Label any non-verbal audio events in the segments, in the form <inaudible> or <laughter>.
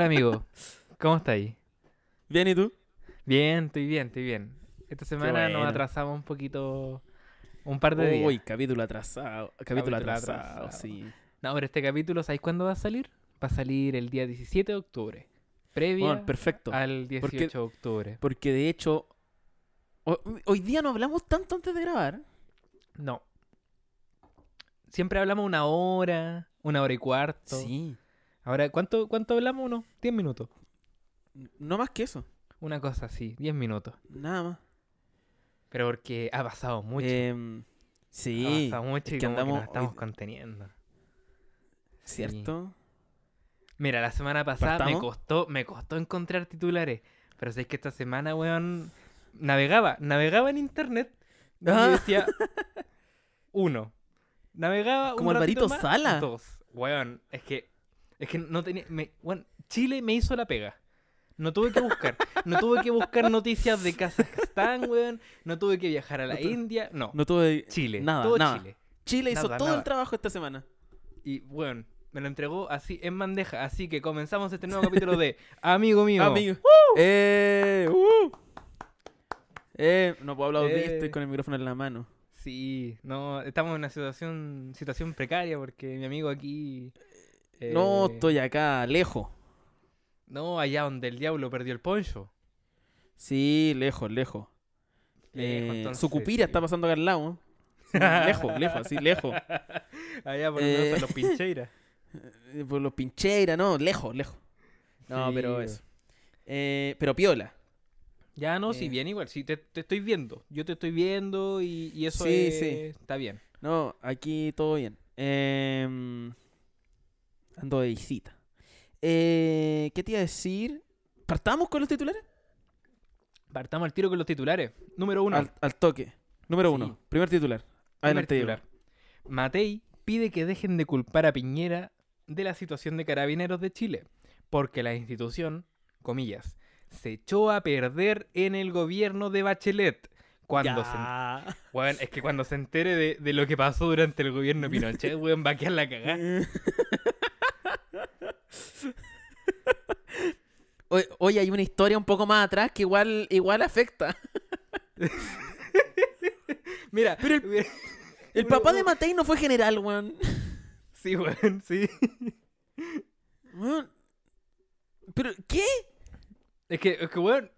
Hola amigo, ¿cómo estáis? Bien, ¿y tú? Bien, estoy bien, estoy bien. Esta semana nos atrasamos un poquito, un par de días. Uy, capítulo atrasado. Capítulo, Capítulo atrasado, atrasado. sí. No, pero este capítulo, ¿sabéis cuándo va a salir? Va a salir el día 17 de octubre, Bueno, perfecto. al 18 Porque- de octubre. Porque de hecho, ho- hoy día no hablamos tanto antes de grabar. No. Siempre hablamos una hora, una hora y cuarto. Sí. Ahora, ¿cuánto, cuánto hablamos? Unos 10 minutos. No más que eso. Una cosa así, 10 minutos. Nada más. Pero porque ha pasado mucho. Em, ha sí. pasado mucho es y que como que andamos nos estamos hoy- conteniendo. ¿Cierto? Mira, la semana pasada me costó, me costó encontrar titulares. Pero sabes que esta semana, weón, navegaba, navegaba en internet. Y Ah. decía <laughs> uno. Navegaba Como un Alvarito más, Sala. Dos. Weón, es que, es que no tenía. Me, weón, Chile me hizo la pega. No tuve que buscar. No tuve que buscar noticias de Kazajstán, weón. No tuve que viajar a la No India. No. No tuve. Chile. nada, todo nada. Chile. Chile hizo Nada, todo nada. el trabajo esta semana. Y bueno, me lo entregó así en bandeja. Así que comenzamos este nuevo capítulo de Amigo mío. Amigo. Eh, uh. Eh, no puedo hablar Eh. estoy con el micrófono en la mano. Sí, no, estamos en una situación, situación precaria porque mi amigo aquí. No, eh, estoy acá, lejos. No, allá donde el diablo perdió el poncho. Sí, lejos, lejos. Lejos, Eh, Sucupira sí. está pasando acá al lado. Sí, lejos, lejos, así, lejos. <laughs> Allá por Eh. los <laughs> pincheiras. Eh, Por los pincheiras, no, lejos, lejos. No, Sí, pero eso. Eh, pero piola. Ya no, Eh. bien igual. Sí, te, te estoy viendo. Yo te estoy viendo y, y eso es- está bien. No, aquí todo bien. Em, ando de visita. Eh, ¿Qué te iba a decir? ¿Partamos con los titulares? Partamos al tiro con los titulares. Número uno. Al, al toque. Número Sí. uno. Primer titular. Primer Adelante, Diego. titular. Matei pide que dejen de culpar a Piñera de la situación de carabineros de Chile, porque la institución, comillas, se echó a perder en el gobierno de Bachelet. Cuando se. Weón, es que cuando se entere de, de lo que pasó durante el gobierno de Pinochet, weón, va a quedar la cagada. <laughs> Oye, hay una historia un poco más atrás que igual, igual afecta. <laughs> Mira, Pero el- mira- El Uno- papá de Matei no fue general, weón. sí, weón, sí. Weón. ¿Pero qué? Es que, es que weón,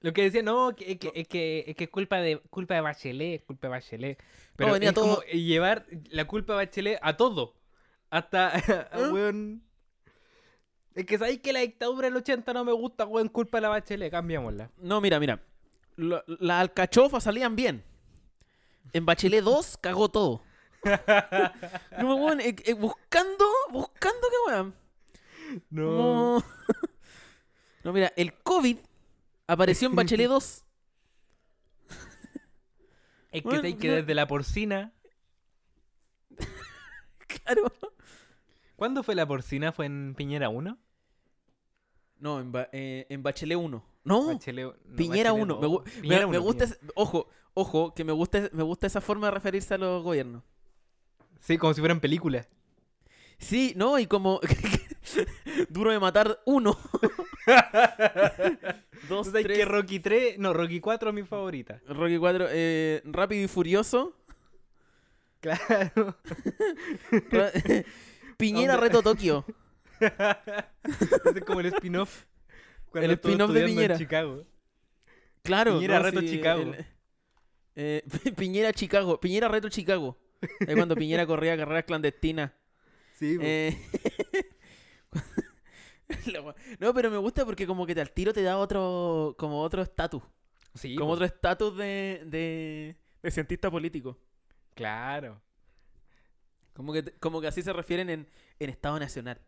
lo que decía, no, que, es que, es que, es que culpa de, culpa de Bachelet, culpa de Bachelet. Pero venía es como todo- llevar la culpa de Bachelet a todo. Hasta, a, <laughs> ¿Eh? weón. Es que sabéis que la dictadura del 80 no me gusta, weón, culpa de la Bachelet, cambiémosla. No, mira, mira. Lo- Las alcachofas salían bien. En Bachelet 2 cagó todo. <laughs> No, weón, eh, eh, buscando, buscando qué weón. No. No, <laughs> mira, el COVID apareció en Bachelet 2. Es que Weón, sabéis que no- desde la porcina. Claro. ¿Cuándo fue la porcina? ¿Fue en Piñera 1? No, en, Ba- eh, en Bachelet 1. No, Bachelet- no, Piñera Bachelet 1. Me, me- Piñera me uno, gusta, Piñera. ojo, ojo, que me gusta, me gusta esa forma de referirse a los gobiernos. Sí, como si fueran películas. Sí, no, y como <laughs> duro de matar uno. <laughs> Dos, ¿Sabes tres, que Rocky 3? No, Rocky 4 es mi favorita. Rocky 4, eh, Rápido y Furioso. Claro. <laughs> Ra- Piñera Reto Tokio. <laughs> Ese es como el spin-off. El spin-off de en Piñera. Chicago. Claro. Piñera no, Reto sí, Chicago. el- eh, <laughs> Piñera Chicago. Piñera Reto Chicago. Es cuando Piñera <laughs> corría carreras clandestinas. Sí. Eh, no, pero me gusta porque como que te- al tiro te da otro como otro estatus. sí, Como otro estatus de, de, de cientista político. Claro. Como que, como que así se refieren en, en Estado Nacional.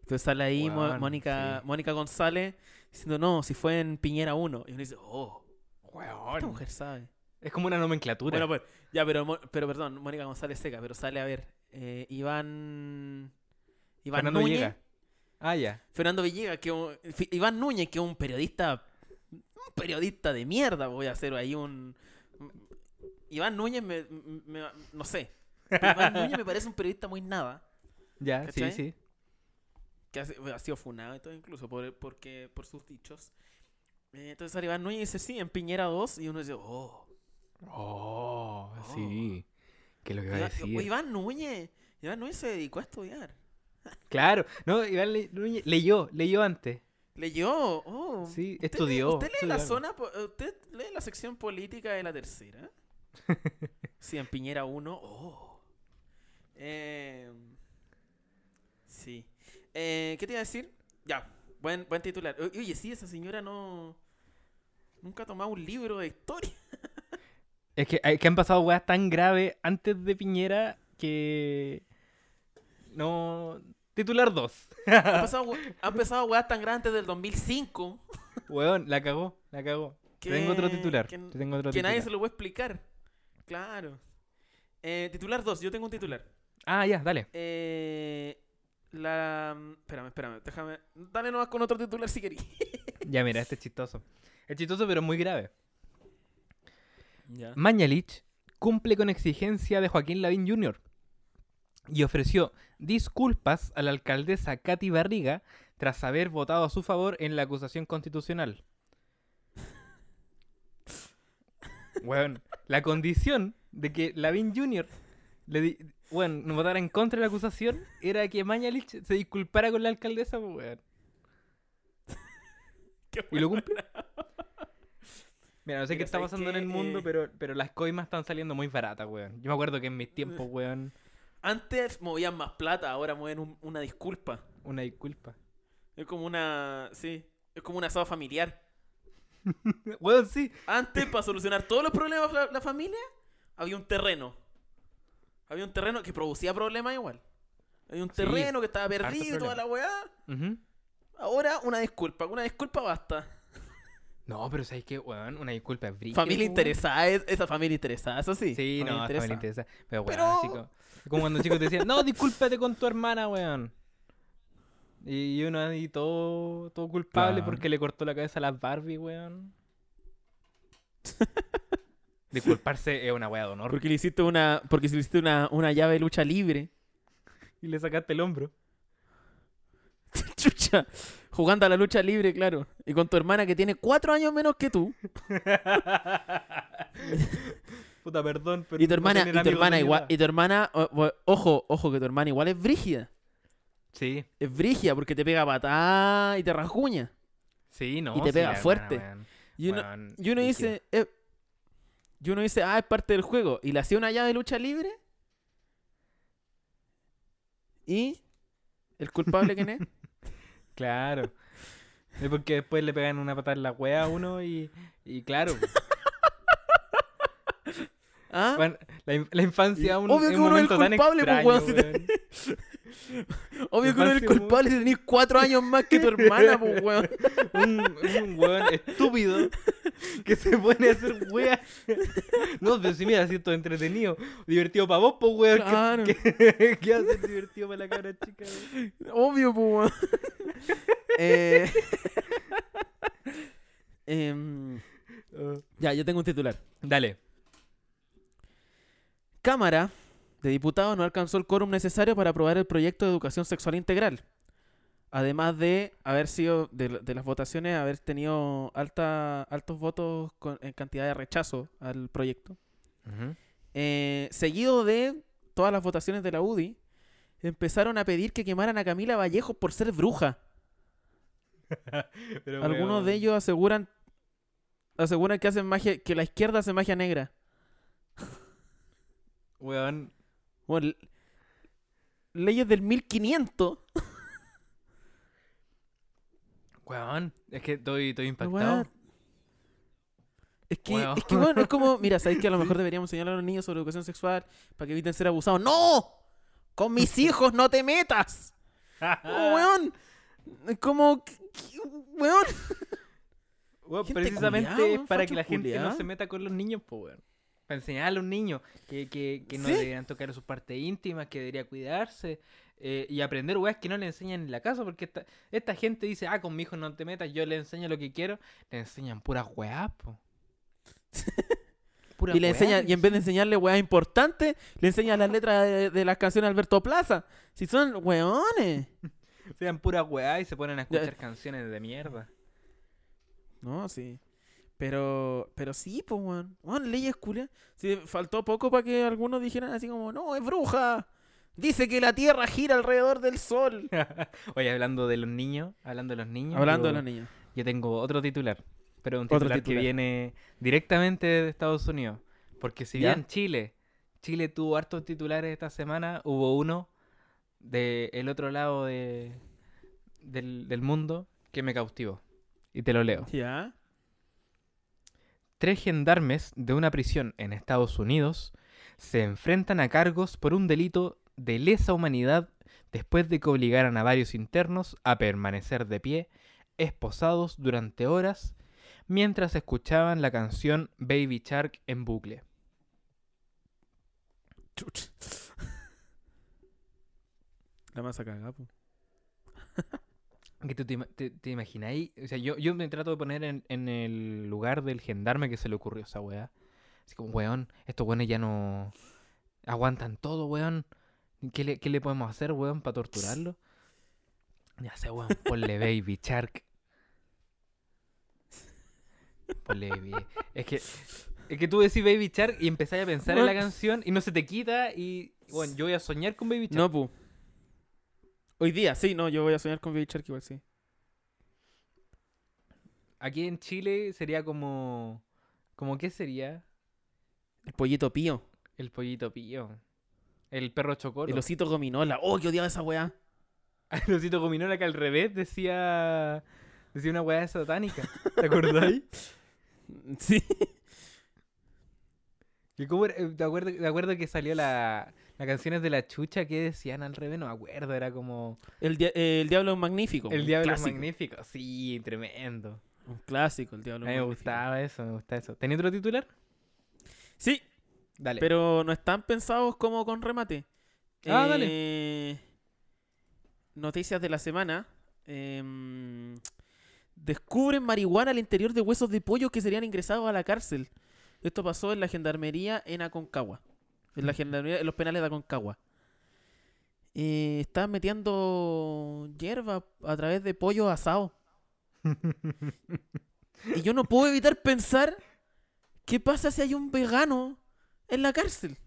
Entonces sale ahí Mónica, sí. Mónica González diciendo, no, si fue en Piñera 1. Y uno dice, oh, esta Weón. mujer sabe. Es como una nomenclatura. Bueno, pues, ya, pero, pero perdón, Mónica González seca, pero sale a ver. eh, Iván. Iván Fernando Núñez. Villegas. Ah, ya. Fernando Villegas, que un- Iván Núñez, que es un periodista. Un periodista de mierda, voy a hacer ahí un. Iván Núñez, me, me- no sé. Pero Iván Núñez me parece un periodista muy nada. Ya, ¿Cachai? sí, sí. que ha, si- ha sido funado y todo incluso por, porque, por sus dichos. Eh, entonces Iván Núñez dice, sí, en Piñera 2. Y uno dice, oh. Oh, Oh. sí. ¿Qué es lo que va a decir? oh, Iván Núñez. Iván Núñez se dedicó a estudiar. Claro, no, Iván le- Núñez leyó, leyó antes. Leyó. Oh. Sí, ¿Usted estudió. Lee, ¿Usted lee estudió la algo. zona? ¿Usted lee la sección política de la tercera? <laughs> sí, en Piñera 1. Oh. Eh, sí. Eh, ¿Qué te iba a decir? Ya, buen, buen titular. Oye, sí, esa señora no. Nunca ha tomado un libro de historia. <laughs> Es que, es que han pasado weas tan graves antes de Piñera que. No. Titular 2. Han <laughs> pasado, han pasado weas tan grandes del 2005 Weón, la cagó, la cagó. Te tengo otro titular. que, te tengo otro que nadie se lo puede explicar. Claro. Eh, titular 2, yo tengo un titular. Ah, ya, dale. Eh, la. Espérame, espérame, déjame. Dale nomás con otro titular si querís. <laughs> Ya, mira, este es chistoso. Es chistoso, pero muy grave. Ya. Mañalich cumple con exigencia de Joaquín Lavín Jr. y ofreció disculpas a la alcaldesa Katy Barriga tras haber votado a su favor en la acusación constitucional. <laughs> Bueno, la condición de que Lavín Jr. le di- bueno, no votara en contra de la acusación era que Mañalich se disculpara con la alcaldesa, pues, weón. <laughs> Qué ¿Y lo bueno. cumple? <laughs> Mira, no sé Mira, qué está ¿sabes pasando en el mundo, Eh, pero, pero las coimas están saliendo muy baratas, weón. Yo me acuerdo que en mis tiempos, <laughs> weón, Antes movían más plata, ahora mueven un- una disculpa. una disculpa. Es como una. Sí. Es como un asado familiar. Weón, sí. Antes, para solucionar todos los problemas de la, la familia, había un terreno. Había un terreno que producía problemas igual. Había un Sí, terreno que estaba perdido y toda la weá. Ahora, una disculpa. Una disculpa basta. No, pero ¿sabes qué, weón? Una disculpa es brígida, Familia weón. interesada, es, esa familia interesada, eso sí. Sí, no, familia familia interesada. interesa. Pero, weón, Pero- chico. Como cuando chicos te decían, no, discúlpate con tu hermana, weón. Y uno ahí todo, todo culpable porque le cortó la cabeza a las Barbie, weón. <laughs> Disculparse es una weá de honor. Porque le hiciste una, porque le hiciste una, una llave de lucha libre. Y le sacaste el hombro. <laughs> Chucha. Jugando a la lucha libre, claro. Y con tu hermana que tiene cuatro años menos que tú. <laughs> Puta, perdón, pero Y tu hermana, y tu hermana igual, y tu hermana, o- o- ojo, ojo, que tu hermana igual es brígida. Sí, Es brígida porque te pega patada y te rasguña. sí, no. Y te sí, pega hermana, fuerte. Y uno, y dice, eh, y uno dice, ah, es parte del juego. Y le hacía una llave de lucha libre. ¿Y el culpable quién es? <laughs> Claro. Es porque después le pegan una patada en la wea a uno y, y claro. <laughs> ¿Ah? Bueno, la, in- la infancia un, Obvio que uno es el culpable, pues, extraño, weón, te- <laughs> weón. Obvio que uno es el culpable si tenés cuatro años más que tu hermana, pues, <laughs> weón. un, un weón estúpido que se pone a hacer wea. <laughs> No, pero si mira, si esto es entretenido, divertido para vos, pues weón. ¿qué- Claro. ¿Qué, qué hace divertido para la cabra chica? weón? Obvio, pues, weón. eh... em, Oh. ya, yo tengo un titular. Dale. Cámara de Diputados no alcanzó el quórum necesario para aprobar el proyecto de educación sexual integral. Además de haber sido, de, la- de las votaciones, haber tenido alta, altos votos con- en cantidad de rechazo al proyecto. Eh, seguido de todas las votaciones de la UDI, empezaron a pedir que quemaran a Camila Vallejo por ser bruja. <laughs> Algunos de ellos aseguran aseguran que hacen magia, que la izquierda hace magia negra. Weón, Bueno, leyes del 1500. <laughs> weón, es que estoy, estoy impactado. Es que, Weón. es que bueno, es como, <laughs> mira, sabéis que a lo mejor deberíamos enseñar a los niños sobre educación sexual para que eviten ser abusados. ¡No! Con mis <laughs> hijos no te metas. Oh, weón. Es como, weón. Weón, precisamente culiao, es weón, para que la gente no se meta con los niños, pues, weón. Para enseñar a los niños que, que, que no Sí. deberían tocar sus partes íntimas, que debería cuidarse. eh, y aprender weas que no le enseñan en la casa, porque esta, esta gente dice, ah, con mi hijo no te metas, yo le enseño lo que quiero. Le enseñan puras weas, po. <laughs> Puras Y le weas enseñan, y en vez de enseñarle weas importantes, le enseñan las letras de, de las canciones de Alberto Plaza. Si son weones. <laughs> Sean puras weá y se ponen a escuchar canciones de mierda. No, sí. Pero, pero sí, pues, weón. Weón, leyes culias. Sí, faltó poco para que algunos dijeran así como, no, es bruja. Dice que la Tierra gira alrededor del Sol. <laughs> Oye, hablando de los niños, hablando de los niños. Hablando de yo- los niños. Yo tengo otro titular, pero un Otro titular, que viene directamente de Estados Unidos. Porque si ¿Ya? bien Chile, Chile tuvo hartos titulares esta semana, hubo uno del otro lado de, del, del mundo que me cautivó. Y te lo leo. Ya. Tres gendarmes de una prisión en Estados Unidos se enfrentan a cargos por un delito de lesa humanidad después de que obligaran a varios internos a permanecer de pie, esposados durante horas, mientras escuchaban la canción Baby Shark en bucle. <laughs> La masa cagada. <laughs> Que tú te, te, te imagináis, o sea, yo, yo me trato de poner en, en el lugar del gendarme que se le ocurrió esa weá. Así como, weón, estos weones ya no aguantan todo, weón. ¿Qué le, qué le podemos hacer, weón, para torturarlo? Ya sé, weón, ponle Baby Shark. Ponle Baby. Es que, es que tú decís Baby Shark y empezáis a pensar en la canción y no se te quita y, bueno, yo voy a soñar con Baby Shark. No, pu. Hoy día, sí, no, yo voy a soñar con Baby Shark igual, sí. Aquí en Chile sería como... ¿Como qué sería? El pollito pío. El pollito pillo. El perro chocolo. El osito gominola. Oh, que odiaba esa weá. <laughs> El osito gominola que al revés decía... Decía una weá satánica. ¿Te acordáis? <laughs> Sí. ¿Y cómo? Eh, ¿Te acuerdas, te acuerdas que salió la... Las canciones de la chucha que decían al revés? No me acuerdo. Era como... El, dia- el diablo es magnífico. El diablo es magnífico. Sí, tremendo. Un clásico, el A diablo mí es me gustaba eso, me gustaba eso. ¿Tenía otro titular? Sí, Dale. pero no están pensados como con remate. Ah, dale. Eh, Noticias de la semana. Em, descubren marihuana al interior de huesos de pollo que serían ingresados a la cárcel. Esto pasó en la gendarmería en Aconcagua. En la gendarmería, en los penales de Aconcagua. Eh, estaban metiendo hierba a través de pollo asado. <laughs> Y yo no puedo evitar pensar qué pasa si hay un vegano en la cárcel.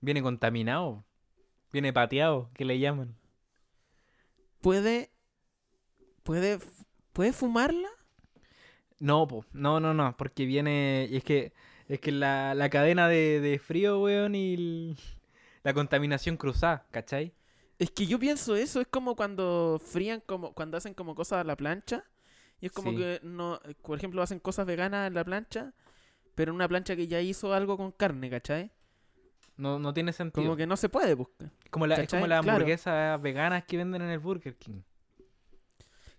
Viene contaminado. Viene pateado, que le llaman. ¿Puede, puede, puede fumarla? No, po. no, no, no, porque viene, y es que, es que la, la cadena de, de frío, weón, y el- <laughs> la contaminación cruzada, ¿cachai? Es que yo pienso eso, es como cuando frían, como cuando hacen como cosas a la plancha. Y es como Sí. que, no por ejemplo, hacen cosas veganas en la plancha, pero en una plancha que ya hizo algo con carne, ¿cachai? No, no tiene sentido. Como que no se puede, pues. como la, es como las Claro. hamburguesas veganas que venden en el Burger King.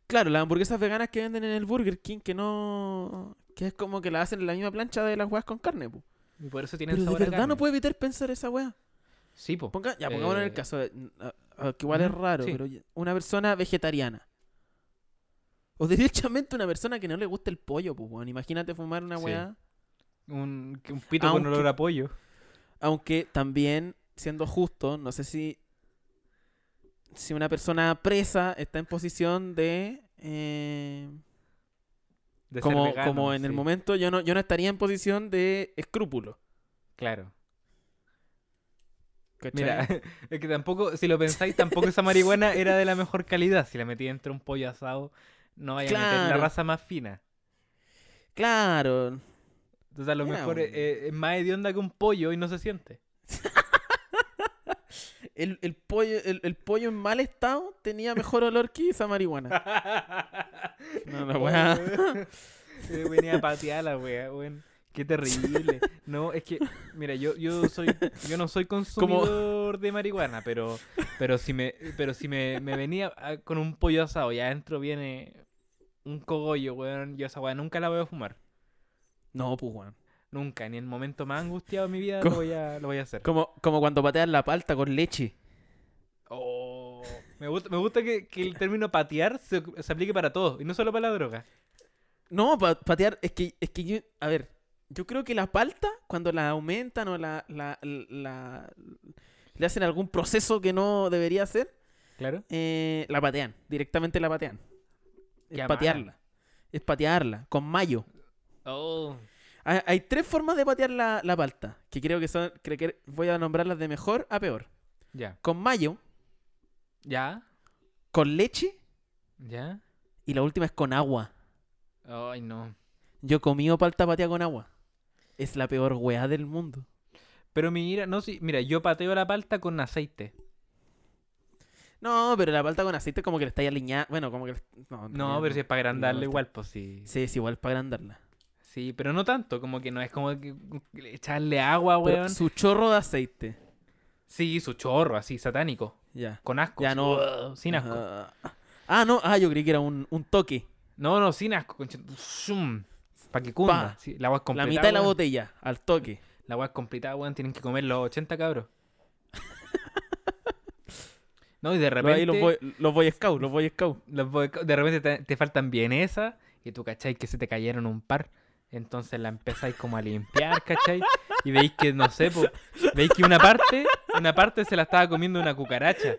Claro, las hamburguesas veganas que venden en el Burger King, que no... Que es como que la hacen en la misma plancha de las weas con carne, pues. Y por eso tienen Pero de sabor a verdad no puedo evitar pensar esa wea. Sí, po. Ponga, ya, pongámonos en Eh, el caso, de, a- a- que igual es ujú, raro, sí. pero ya- una persona vegetariana. O derechamente una persona que no le gusta el pollo, pues, weón. Imagínate fumar una Sí. Un, que un pito con Aunque- olor a pollo. Aunque también, siendo justo, no sé si. Si una persona presa está en posición de. eh, De ser como vegano, como en el momento, yo no, yo no estaría en posición de escrúpulo. Claro. ¿cachai? Mira, <laughs> es que tampoco, si lo pensáis, tampoco esa marihuana <laughs> era de la mejor calidad. Si la metí dentro de un pollo asado, no vaya a meter la raza más fina. Claro. Entonces a lo Era mejor un- es- es más hedionda que un pollo y no se siente. El, el pollo, el, el pollo en mal estado tenía mejor olor que esa marihuana. <laughs> No, la weá. <laughs> Venía a patear la wea, weón. Qué terrible. No, es que, mira, yo, yo soy, yo no soy consumidor de marihuana, pero, pero si me, pero si me, me venía a- con un pollo asado y adentro viene un cogollo, weón, yo esa weá nunca la voy a fumar. No, pues, weón. Nunca, ni en el momento más angustiado de mi vida lo voy a, lo voy a hacer. Como, como cuando patean la palta con leche. Oh, me gusta, me gusta que, que el término patear se, se aplique para todo y no solo para la droga. No, pa- patear, es que, es que yo, a ver, yo creo que la palta, cuando la aumentan o la, la, la- le hacen algún proceso que no debería hacer, Claro. eh, la patean. Directamente la patean. Es patearla. Es patearla. Con mayo. Oh. Hay, hay tres formas de patear la, la palta. Que creo que son. Creo que voy a nombrarlas de mejor a peor. Ya. Con mayo, ¿Ya? con leche ¿Ya? y la última es con agua. Ay, no. Yo comido palta pateada con agua. Es la peor weá del mundo. Pero mira, no, sí, mira, yo pateo la palta con aceite. No, pero la palta con aceite como que le está alineada. Bueno, como que. le- No, No, pero si es para agrandarle no, igual, pues sí. Sí, es igual para agrandarla. Sí, pero no tanto, como que no es como que echarle agua, Pero weón. su chorro de aceite. Sí, su chorro, así, satánico. Ya. Con asco. Ya no. uh, sin asco. Ah, ah, no. Ah, yo creí que era un, un toque. No, no, sin asco. Para que cunda. Pa. Sí, la agua es La mitad de la botella, al toque. La agua es completada, weón. Tienen que comer los 80 cabros. <laughs> no, y de repente. los, boy, los boy scout, los boy scout. los boy- de repente te, te faltan vienesas y tú cachai que se te cayeron un par. Entonces la empezáis como a limpiar, ¿cachai? Y veis que, no sé, po, veis que una parte, una parte se la estaba comiendo una cucaracha.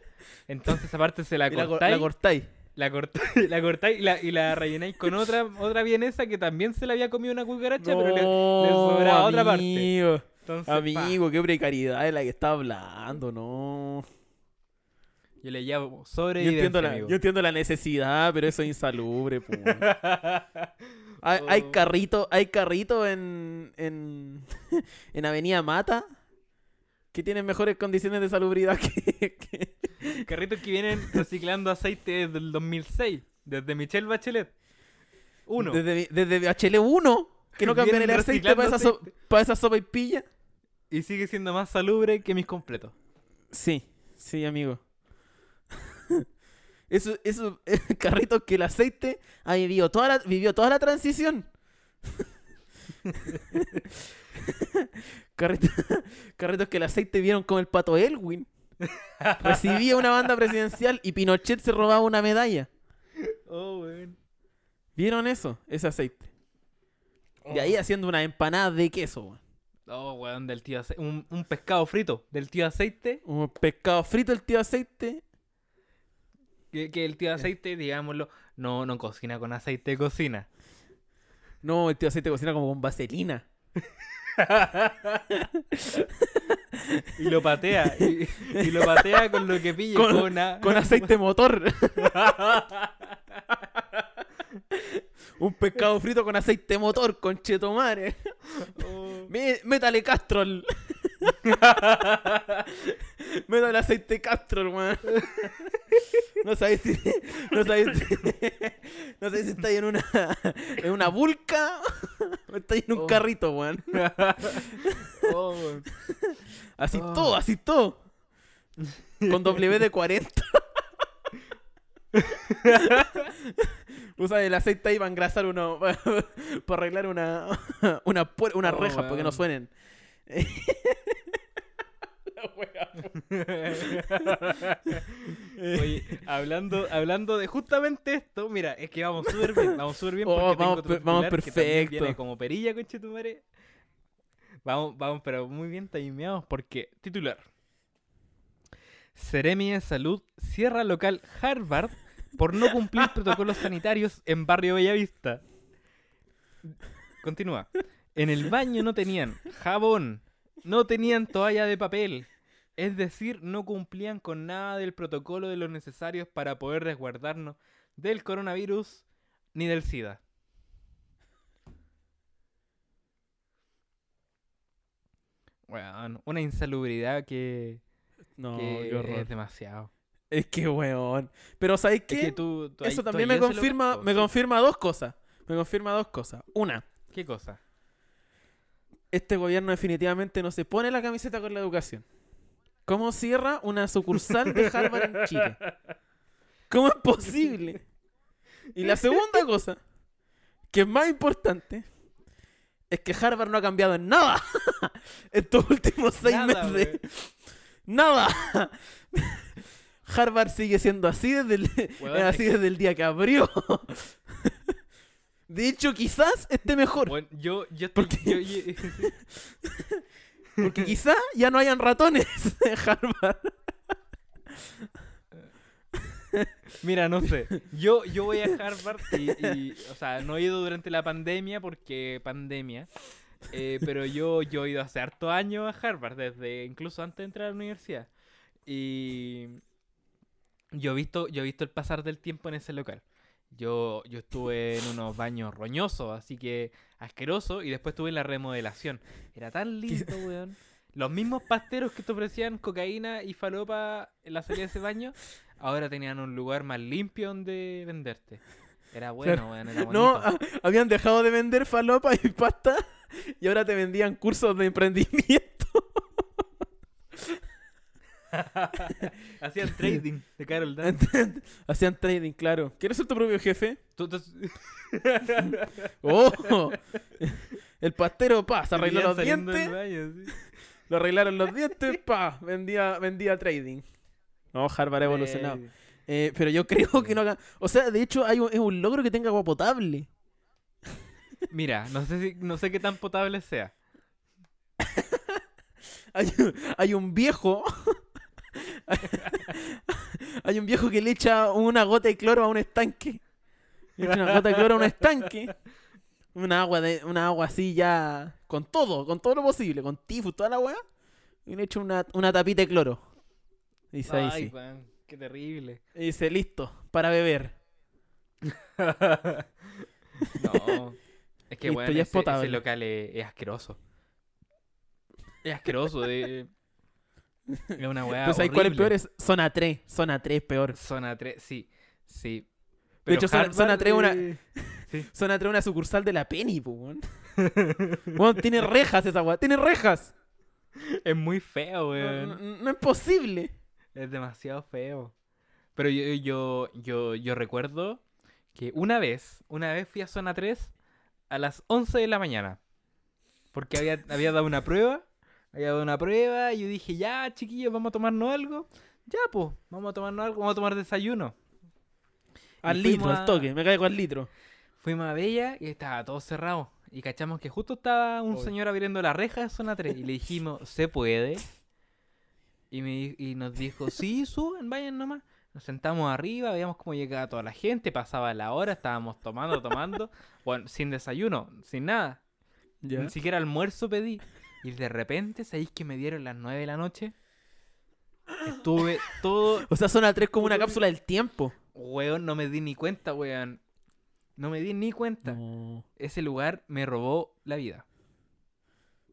Entonces esa parte se la Y cortáis, la cortáis. la cortáis, <laughs> la cortáis y la, y la rellenáis con otra, otra vienesa que también se la había comido una cucaracha, pero le, le sobraba otra parte. amigo. Pa, qué precariedad es la que está hablando, no. yo le llamo sobre Yo entiendo, la, yo entiendo la necesidad, pero eso es insalubre, po. <laughs> Hay, hay Oh. carritos, hay carritos en, en, <laughs> en Avenida Mata que tienen mejores condiciones de salubridad que, que- <laughs> Carritos que vienen reciclando aceite desde el 2006, desde Michelle Bachelet. Uno. Desde, desde Bachelet 1, que no cambian el aceite para esa, so- para esa sopa y pilla. Y sigue siendo más salubre que mis completos. Sí, sí, amigo. Eso, eso, <laughs> carritos que el aceite ha vivido toda la, vivió toda la transición. <laughs> Carritos, <laughs> carritos que el aceite vieron como el pato Elwin. Recibía una banda presidencial y Pinochet se robaba una medalla. Oh, weón. ¿Vieron eso? Ese aceite. De ahí haciendo una empanada de queso, weón. Oh, weón, del tío aceite. Un, un pescado frito del tío aceite. Un pescado frito el tío aceite. Que, que el tío aceite, digámoslo, no, no cocina con aceite de cocina. No, el tío aceite cocina como con vaselina. <laughs> Y lo patea. Y, y lo patea con lo que pille. Con- Con, a- Con aceite motor. <laughs> Un pescado frito con aceite motor, con chetomare. Oh. Métale castrol. <laughs> Métale aceite castrol, <laughs> weón. No sabes si. No sabes si. <laughs> No sabes si estáis en una. En una vulca. O estáis en un Oh. carrito, weón. Oh. Así Oh. todo, así todo. Con W de 40. Usa el aceite ahí para engrasar uno. Para arreglar una. Una, una reja para que no suenen. <laughs> Oye, hablando, hablando de justamente esto, mira, es que vamos súper bien, vamos súper bien <laughs> Oh, porque tengo vamos per- vamos que perfecto. viene como perilla, conchetumare. Vamos, vamos, pero muy bien timeados porque titular. Seremi de Salud cierra local Harvard por no cumplir <laughs> protocolos sanitarios en barrio Bellavista. Continúa. En el baño no tenían jabón, no tenían toalla de papel. Es decir, no cumplían con nada del protocolo de los necesarios para poder resguardarnos del coronavirus ni del SIDA. Weón, una insalubridad que, No, que qué horror. es demasiado. Es que weón. Pero ¿sabes Es qué? que tú, tú ahí- Eso tú también me confirma, me sí. confirma dos cosas. Me confirma dos cosas. Una, ¿Qué cosa? Este gobierno definitivamente no se pone la camiseta con la educación. ¿Cómo cierra una sucursal de Harvard en Chile? ¿Cómo es posible? Y la segunda cosa, que es más importante, es que Harvard no ha cambiado en nada <laughs> estos últimos seis Nada, meses. Nada. <laughs> Harvard sigue siendo así desde el, <laughs> es así desde el día que abrió. De hecho, quizás esté mejor. Bueno, yo, yo estoy... Porque- yo- yo- Porque quizá ya no hayan ratones <laughs> en Harvard. Mira, no sé. Yo, yo voy a Harvard y, y, o sea, no he ido durante la pandemia porque pandemia. eh, pero yo, yo he ido hace harto años a Harvard, desde incluso antes de entrar a la universidad. Y yo he visto, yo he visto el pasar del tiempo en ese local. Yo, yo estuve en unos baños roñosos, así que asqueroso, y después estuve en la remodelación. Era tan lindo, weón. Los mismos pasteros que te ofrecían cocaína y falopa en la salida de ese baño, ahora tenían un lugar más limpio donde venderte. Era bueno, weón, era bonito. No, ah, habían dejado de vender falopa y pasta y ahora te vendían cursos de emprendimiento. <laughs> Hacían trading de Carol Dance. <laughs> Hacían trading, claro. ¿Quieres ser tu propio jefe? <laughs> ¡Oh! El pastero, pa, se arregló los dientes. baño, sí. Lo arreglaron los dientes, pa, vendía, vendía trading. No, Harvard ha evolucionado. Eh, pero yo creo que no haga... O sea, de hecho, hay un- es un logro que tenga agua potable. Mira, no sé, si, no sé qué tan potable sea. Hay, un- hay un viejo. <laughs> hay un viejo que le echa una gota de cloro a un estanque. Le echa una gota de cloro a un estanque. Una agua de, una agua así ya. Con todo, con todo lo posible, con tifus, toda la weá. Y le echa una, una tapita de cloro. Dice ahí Ay, sí. weón, qué terrible. Y dice, listo, para beber. <laughs> no. Es que, Listo, bueno, ya es ese, ese local es, es asqueroso. Es asqueroso. De... <laughs> Es una weá. Entonces, ¿sabes cuál es peor? Es zona 3. Zona 3 peor. Zona 3, sí. Sí. De hecho, zona- zona 3 una- eh, <laughs> Zona 3 una sucursal de la Penny, weón. <laughs> Weón, tiene rejas esa weá. Tiene rejas. Es muy feo, No, weón. no- no es posible. Es demasiado feo. Pero yo, yo, yo, yo recuerdo que una vez, una vez fui a zona 3 a las 11 de la mañana. Porque había, había dado una prueba. Había una prueba y yo dije, ya, chiquillos, vamos a tomarnos algo. Ya, pues, vamos a tomarnos algo, vamos a tomar desayuno. Al litro, al toque. Me caigo al litro. Fuimos a Bella y estaba todo cerrado. Y cachamos que justo estaba un señor abriendo la reja de zona 3. Y le dijimos, ¿se puede? Y, me, y nos dijo, sí, suben, vayan nomás. Nos sentamos arriba, veíamos cómo llegaba toda la gente, pasaba la hora, estábamos tomando, tomando. bueno, sin desayuno, sin nada. Ya. Ni siquiera almuerzo pedí. Y de repente, ¿sabéis que me dieron las 9 de la noche? Estuve <laughs> todo O sea, zona 3 como una cápsula del tiempo. Weón, no me di ni cuenta, weón. No me di ni cuenta. No. Ese lugar me robó la vida.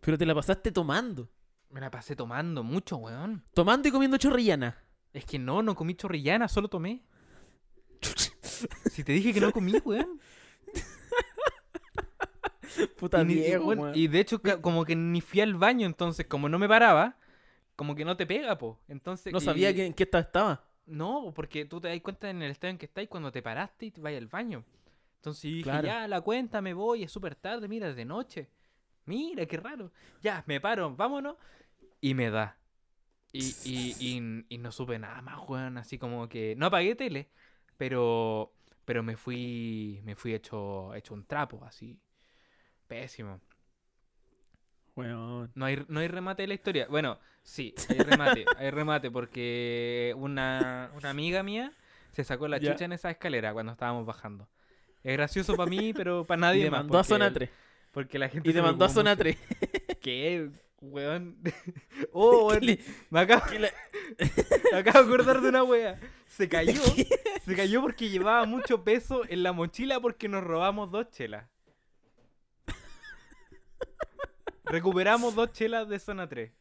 Pero te la pasaste tomando. Me la pasé tomando mucho, weón. Tomando y comiendo chorrillana. Es que no, no comí chorrillana, solo tomé. <laughs> Si te dije que no comí, weón. <laughs> Puta Y, ni- Diego, y de hecho, como que ni fui al baño, entonces, como no me paraba, como que no te pega, po. Entonces, No y- sabía que, en qué estado estaba. No, porque tú te das cuenta en el estado en que estás cuando te paraste y te vas al baño. Entonces dije, Claro. ya, la cuenta, me voy, es súper tarde, mira, es de noche. Mira, qué raro. Ya, me paro, vámonos. Y me da. Y, y, y, y no supe nada más, weón. Así como que. No apagué tele, pero. Pero me fui. Me fui hecho, hecho un trapo, así. Pésimo. Weón. No hay, no hay remate de la historia. Bueno, sí, hay remate. <laughs> hay remate porque una, una amiga mía se sacó la Ya. chucha en esa escalera cuando estábamos bajando. Es gracioso para mí, pero para nadie Y te más. mandó a zona el- 3. Porque la gente Y te mandó a zona mucho. 3. <laughs> ¿Qué? Weón. <laughs> Oh, weón. le- Me acabo, me acabo de acordar de una wea. Se cayó. Se cayó porque llevaba mucho peso en la mochila porque nos robamos dos chelas. Recuperamos dos chelas de zona 3.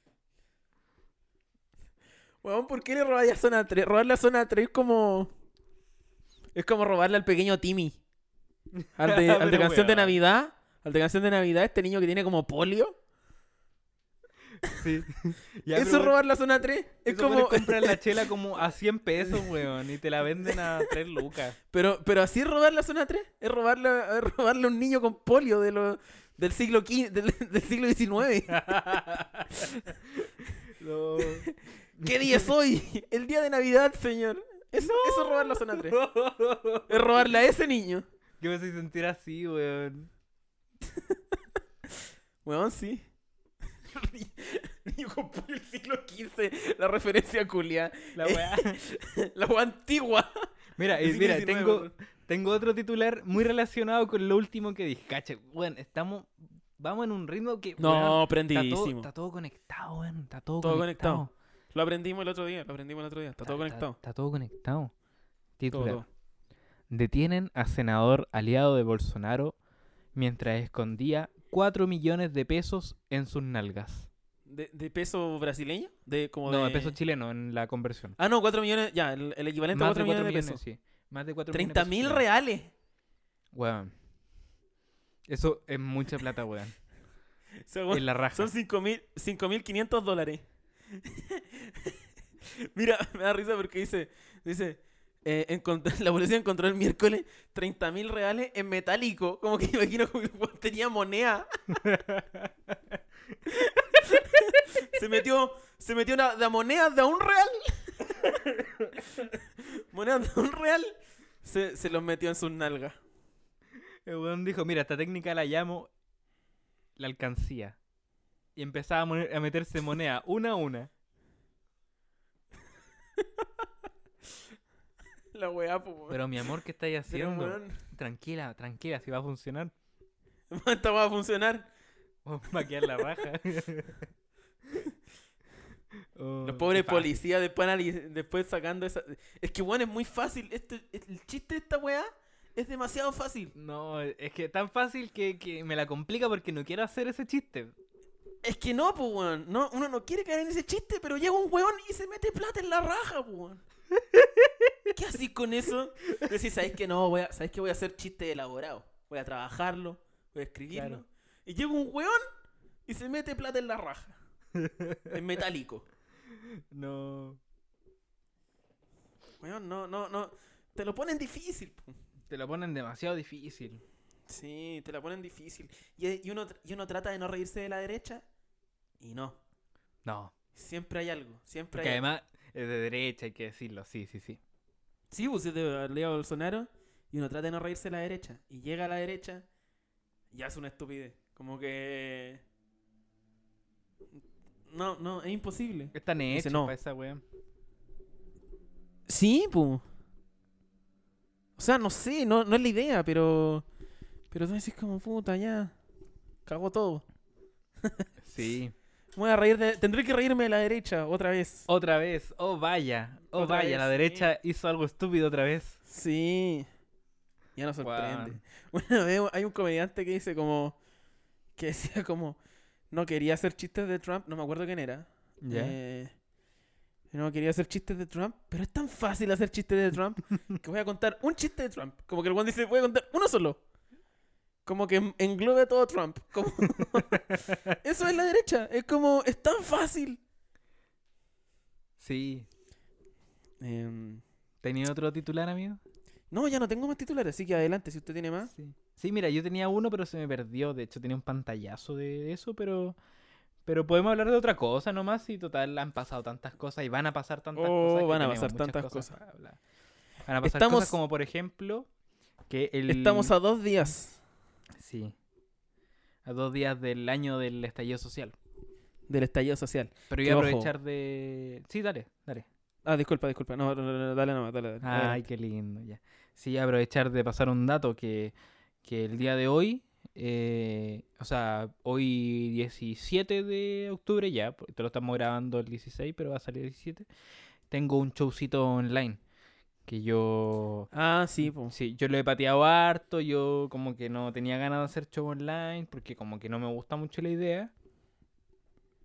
Weón, ¿por qué le robáis a zona 3? Robarle a zona 3 es como. Es como robarle al pequeño Timmy. Al de, <laughs> al de canción de. Navidad. Al de canción de Navidad, este niño que tiene como polio. Sí. <laughs> Ya, Eso es robar la zona 3. Es Eso como. comprar la chela como a 100 pesos, weón, y te la venden a <laughs> 3 lucas. Pero, pero así es robar la zona 3. Es robarle, es robarle a un niño con polio de lo, del siglo XV, del, <laughs> del siglo XIX. <laughs> No. ¿Qué día es hoy? El día de Navidad, señor. Eso, eso es robar la zona 3. Es robarle a ese niño. ¿Qué me hace sentir así, weón? <laughs> Weón, sí. Yo compré el siglo XV, la referencia culia. La weá. La weá antigua. Mira, siglo mira, tengo. Tengo otro titular muy relacionado con lo último que dije. Cache, bueno, estamos. Vamos en un ritmo que. No, weón, está, todo, está todo conectado, weón. Está todo, Todo conectado. conectado. Lo aprendimos el otro día, lo aprendimos el otro día. Está todo conectado. Está, todo conectado. Titular. todo. Detienen a senador aliado de Bolsonaro mientras escondía 4 millones de pesos en sus nalgas. ¿De, de peso brasileño? De, como No, de... peso chileno en la conversión. Ah, no, 4 millones, ya, el, el equivalente a Más 4 de 4 millones de pesos. sí. Más de 4 30 millones. de mil reales. Weón. Eso es mucha plata, weón. <laughs> Según- En la raja. Son 5.500 dólares. <laughs> Mira, me da risa porque dice, dice, eh, encont- <laughs> la policía encontró el miércoles 30.000 reales en metálico. Como que imagino que tenía moneda. se metió, se metió una, de monedas de un real. <laughs> monedas de un real. Se, se los metió en sus nalgas. El weón dijo, mira, esta técnica la llamo la alcancía. Y empezaba a, meterse moneda <laughs> una a una. <laughs> La weá, weón. Pero mi amor, ¿qué estáis Pero, haciendo? weón, Tranquila, tranquila, si va a funcionar. Esta va a funcionar. Vamos a maquillar la raja. Oh, Los pobres policías después, después sacando esa... Es que, weón, es muy fácil. Este, el chiste de esta weá es demasiado fácil. No, es que tan fácil que, que me la complica porque no quiero hacer ese chiste. Es que no, pues, weón. No, uno no quiere caer en ese chiste, pero llega un weón y se mete plata en la raja, pues, weón. ¿Qué haces con eso? Decís, ¿sabes que no? Voy a, ¿Sabes que voy a hacer chiste elaborado? Voy a trabajarlo, voy a escribirlo. Claro. Y llega un weón y se mete plata en la raja. En metálico. <laughs> No. Weón, no, no, no. Te lo ponen difícil, po. Te lo ponen demasiado difícil. Sí, te la ponen difícil. Y, y uno, y uno trata de no reírse de la derecha y no. No. Siempre hay algo. Siempre Porque hay además es de derecha, hay que decirlo. Sí, sí, sí. Sí, pues es de Leo Bolsonaro y uno trata de no reírse de la derecha. Y llega a la derecha y hace una estupidez. Como que... No, no, es imposible. Están hechos no. para esa wea. Sí, pues. O sea, no sé, no, no es la idea, pero... Pero tú decís como, puta, ya. Cago todo. <laughs> Sí. Voy a reír de... Tendré que reírme de la derecha otra vez. Otra vez. Oh, vaya. Oh, Otra vaya. vez, la sí. derecha hizo algo estúpido otra vez. Sí. Ya nos sorprende. <laughs> Una vez hay un comediante que dice como... Que decía como... No quería hacer chistes de Trump. No me acuerdo quién era. Eh, no quería hacer chistes de Trump. Pero es tan fácil hacer chistes de Trump <laughs> que voy a contar un chiste de Trump. Como que el one dice, voy a contar uno solo. Como que en- englobe todo Trump. Como... <laughs> Eso es la derecha. Es como, es tan fácil. Sí. Em, ¿Tenía otro titular, amigo? no, ya no tengo más titulares, así que adelante si usted tiene más. Sí. Sí, mira, yo tenía uno, pero se me perdió. De hecho, tenía un pantallazo de eso, pero. Pero podemos hablar de otra cosa nomás. Y total, han pasado tantas cosas y van a pasar tantas Oh, cosas. van a pasar tantas cosas. cosas. Van a pasar Estamos- cosas como, por ejemplo, que el. Estamos a dos días Sí. A dos días del año del estallido social. del estallido social. Pero voy a ojo. aprovechar de. Sí, dale, dale. Ah, disculpa, disculpa. No, no, no, no, dale nomás, dale, dale. Ay, qué lindo, ya. Sí, aprovechar de pasar un dato que, que el día de hoy, eh, o sea, hoy 17 de octubre ya, porque te lo estamos grabando el 16, pero va a salir el 17, tengo un showcito online que yo... Ah, sí, pues. Sí, yo lo he pateado harto, yo como que no tenía ganas de hacer show online, porque como que no me gusta mucho la idea.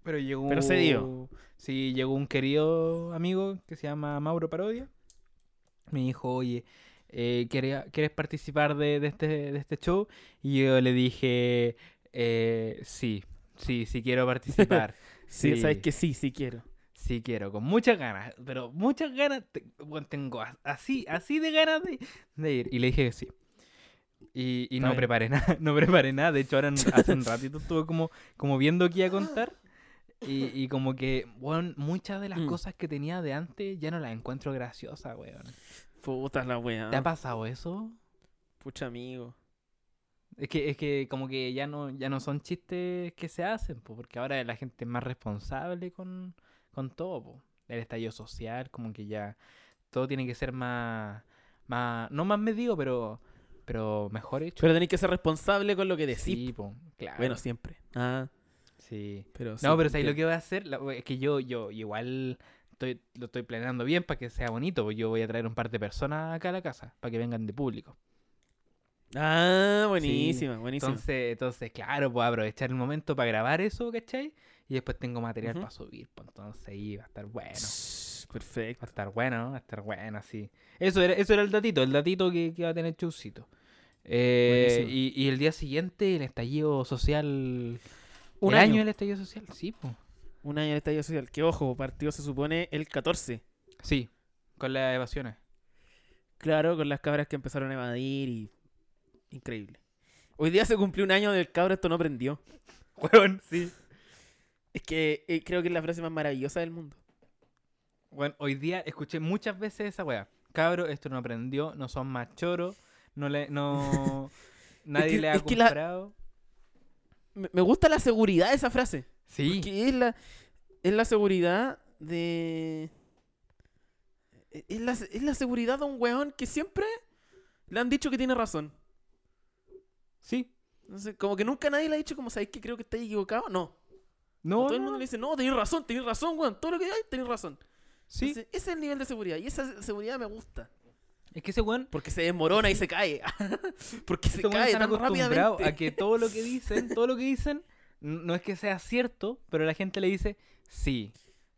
Pero llegó... Pero se dio. Sí, llegó un querido amigo que se llama Mauro Parodia. Me dijo, oye, eh, ¿quería- ¿quieres participar de, de este, de este show? Y yo le dije, eh, sí, sí, sí quiero participar. Sí, <laughs> Sí. sabes que sí, sí quiero. Sí quiero, con muchas ganas, pero muchas ganas, bueno, tengo así, así de ganas de, de ir. Y le dije que sí. Y, y no preparé <laughs> nada, no preparé nada. De hecho, ahora <laughs> hace un ratito estuve como, como viendo qué iba a contar. Y, y como que, bueno, muchas de las Mm. cosas que tenía de antes ya no las encuentro graciosas, weón. Puta la weá. ¿Te ha pasado eso? Pucha amigo. Es que, es que como que ya no, ya no son chistes que se hacen, po, porque ahora la gente es más responsable con, con todo, po. El estallido social, como que ya todo tiene que ser más, más no más medido, pero, pero mejor hecho. Pero tenéis que ser responsable con lo que decís. sí, po, claro. Bueno, siempre. Ah, sí. pero No, sí, pero ¿sabes lo que voy a hacer? La- Es que yo, yo igual estoy, lo estoy planeando bien para que sea bonito. pues Yo voy a traer un par de personas acá a la casa para que vengan de público. Ah, buenísima, buenísima. Entonces, entonces, claro, puedo aprovechar el momento para grabar eso, ¿cachai? Y después tengo material para subir. Pues entonces ahí va a estar bueno. Shh, Va Perfecto. a estar bueno, va a estar bueno, sí. Eso era, eso era el datito, el datito que, que va a tener Chusito. Eh, y, y el día siguiente, el estallido social. Un el año. del estallido social, sí, pues. Un año de estallido social. Que ojo, partió se supone el 14. Sí, con las evasiones. Claro, con las cabras que empezaron a evadir y. Increíble. Hoy día se cumplió un año del cabra, esto no prendió. <laughs> Weón, sí. Es que eh, creo que es la frase más maravillosa del mundo. Bueno, hoy día escuché muchas veces esa weá. Cabro, esto no aprendió, no son más choros, no le, no, <laughs> nadie que- le ha la- comprado. Me, me gusta la seguridad de esa frase. Sí, es la, es la seguridad de. Es la, es la seguridad de un weón que siempre le han dicho que tiene razón. sí. Entonces, como que nunca nadie le ha dicho, como sabéis que creo que estáis equivocado. No. No, Todo el mundo le dice, no, tenéis razón, tenéis razón, weón. Todo lo que hay, tenéis razón. sí. Entonces, ese es el nivel de seguridad. Y esa seguridad me gusta. Es que ese weón, Porque se desmorona y se cae. <laughs> Porque se cae tan rápidamente. a que todo lo que dicen, todo lo que dicen, <laughs> no es que sea cierto, pero la gente le dice sí,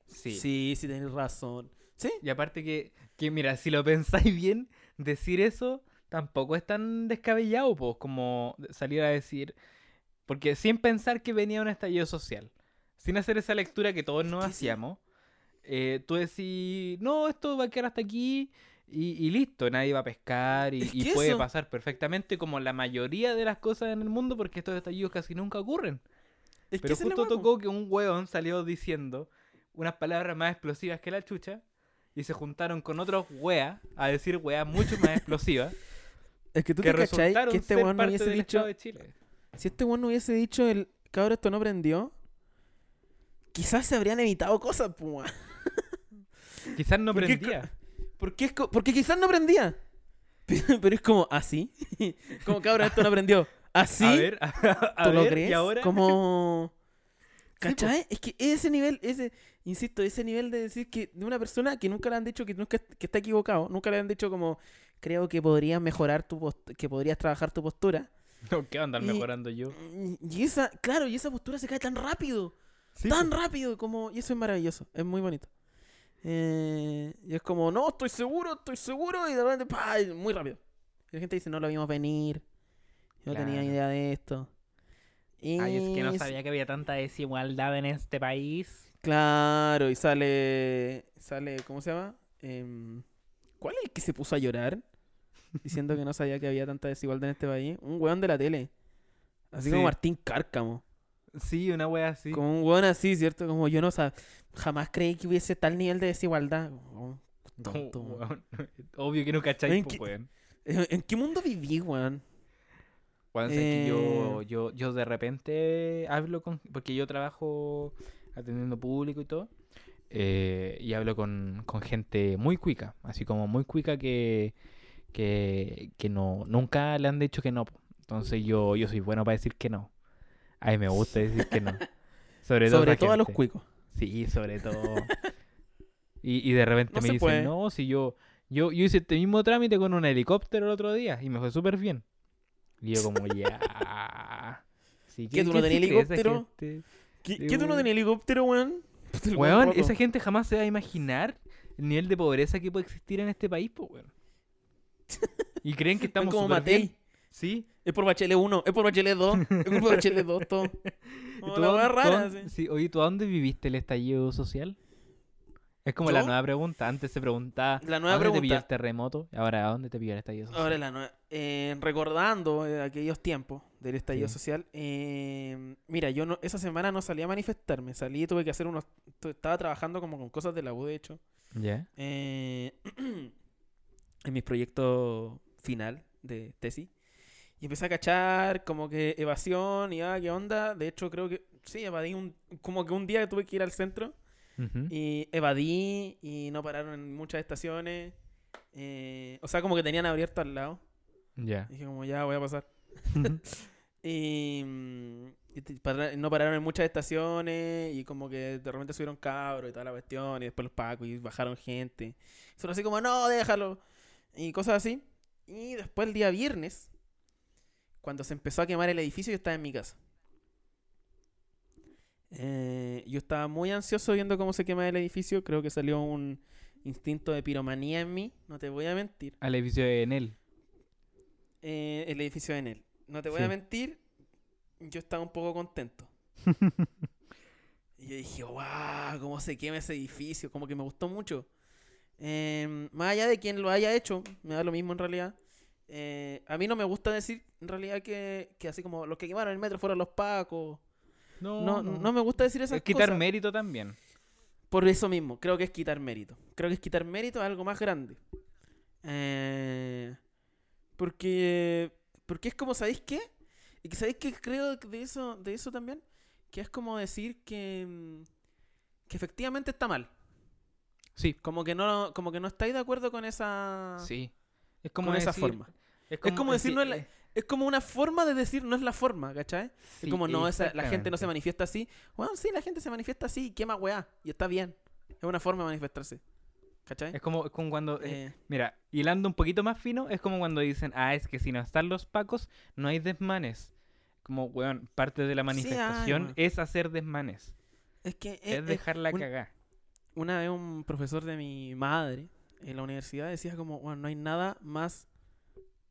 sí. Sí, sí, tenéis razón. ¿Sí? Y aparte que, que, mira, si lo pensáis <laughs> bien, decir eso tampoco es tan descabellado, pues, como salir a decir. Porque sin pensar que venía un estallido social, sin hacer esa lectura que todos nos hacíamos, eh, tú decís, no, esto va a quedar hasta aquí y, y listo, nadie va a pescar y, y puede eso- pasar perfectamente como la mayoría de las cosas en el mundo porque estos estallidos casi nunca ocurren. Es Pero la justo tocó que un hueón salió diciendo unas palabras más explosivas que la chucha y se juntaron con otros weas a decir weas mucho más explosivas <laughs> Es que tú que te cachai que este weón no hubiese dicho. De Chile. Si este weón no hubiese dicho el cabrón esto no prendió, quizás se habrían evitado cosas, weón. <laughs> Quizás no ¿Por qué prendía. Porque, es porque quizás no prendía. <laughs> Pero, es como, ¿así? como cabrón esto no prendió. ¿Así? A ver, <laughs> a, ¿Tú lo crees? y ahora Como... <laughs> Sí, ¿Cachai? Es que ese nivel, ese, insisto, ese nivel de decir que de una persona que nunca le han dicho que, nunca, que está equivocado, nunca le han dicho como, creo que podrías mejorar tu post- que podrías trabajar tu postura. No, ¿qué andar Y- mejorando yo? Y esa, claro, y esa postura se cae tan rápido. Sí, tan po. rápido como y eso es maravilloso es muy bonito Eh, y es como no estoy seguro estoy seguro y de repente ¡pah! muy rápido y la gente dice no lo vimos venir yo no tenía Claro. idea de esto y Ay, es que no sabía que había tanta desigualdad en este país. claro y sale sale cómo se llama Em, ¿cuál es el que se puso a llorar diciendo que no sabía que había tanta desigualdad en este país un weón de la tele así como. Martín Cárcamo Sí, una wea así. Como un weón así, ¿cierto? Como yo no sab... jamás creí que hubiese tal nivel de desigualdad. Como, tonto, weón, <laughs> Obvio que no cacháis, pues, que- weón. ¿En <laughs> en qué mundo viví, weón? Weón, sabes que yo, Eh. yo, yo de repente hablo con. Porque yo trabajo atendiendo público y todo. eh, y hablo con, con gente muy cuica. Así como muy cuica que, que, que no, nunca le han dicho que no. Entonces yo, yo soy bueno para decir que no. A mí me gusta decir que no. <laughs> Sobre todo, Sobre todo a los cuicos. Sí, sobre todo. y, y de repente No me dicen, puede. no, si yo, yo, yo hice este mismo trámite con un helicóptero el otro día y me fue súper bien. Y yo como, ya. Sí, ¿Qué, tú no tenías helicóptero? ¿Qué, qué tú no weón. tenías helicóptero, weón? Weón, esa gente jamás se va a imaginar el nivel de pobreza que puede existir en este país, pues, weón. Y creen que estamos como. Matei. Sí. Es por Bachelet 1, es por Bachelet 2, <laughs> es por Bachelet 2, todo. ¿Y Como tú la rara, sí. sí, Oye, ¿tú a dónde viviste el estallido social? Es como la nueva pregunta. Antes se preguntaba La nueva ¿a dónde te pilló pregunta. el terremoto? Y ahora ¿a dónde te pilló el estallido social? Ahora la nueva. eh, recordando eh, aquellos tiempos del estallido Sí. social. eh, mira, yo no, esa semana no salí a manifestarme. Salí y tuve que hacer unos. Estaba trabajando como con cosas de la U, de hecho. ¿Ya? eh, <clears throat> en mi proyecto final de tesis. Y empecé a cachar como que evasión y ah, qué onda. De hecho, creo que sí, evadí un, como que un día tuve que ir al centro Y evadí y no pararon en muchas estaciones. Eh, o sea, como que tenían abierto al lado. Ya. Dije como ya voy a pasar. <laughs> Y, mm, y para- no pararon en muchas estaciones y como que de repente subieron cabros y toda la cuestión y después los pacos y bajaron gente. Son así como, no, déjalo. Y cosas así. Y después el día viernes, cuando se empezó a quemar el edificio, yo estaba en mi casa. Eh, yo estaba muy ansioso viendo cómo se quema el edificio. Creo que salió un instinto de piromanía en mí, no te voy a mentir. Al edificio de Enel. Eh, el edificio de Enel. No te voy Sí. a mentir, yo estaba un poco contento. <laughs> y yo dije, wow, cómo se quema ese edificio, como que me gustó mucho. Em, más allá de quien lo haya hecho, me da lo mismo en realidad. Eh, a mí no me gusta decir en realidad que, que así como los que quemaron el metro fueron los pacos. No, no, me gusta decir esas Es quitar cosas. mérito también. Por eso mismo, creo que es quitar mérito. Creo que es quitar mérito a algo más grande. Eh, porque, porque es como, ¿sabéis qué? Y que sabéis que creo de eso, de eso también, que es como decir que, mm, que efectivamente está mal. Sí. Como que no, como que no estáis de acuerdo con esa, Sí. Es como con esa forma. Es como decir, no es la- eh, Es como una forma de decir no es la forma, ¿cachai? sí, es como no, esa, la gente no se manifiesta así. Bueno, sí, la gente se manifiesta así y quema weá. Y está bien. Es una forma de manifestarse. ¿Cachai? Es como, es como cuando. eh, Eh, Mira, hilando un poquito más fino, es como cuando dicen, ah, es que si no están los pacos, no hay desmanes. Como, weón, parte de la Sí, ay, manifestación es hacer desmanes. es que es dejarla un- cagar. una vez un profesor de mi madre en la universidad decía como, bueno, no hay nada más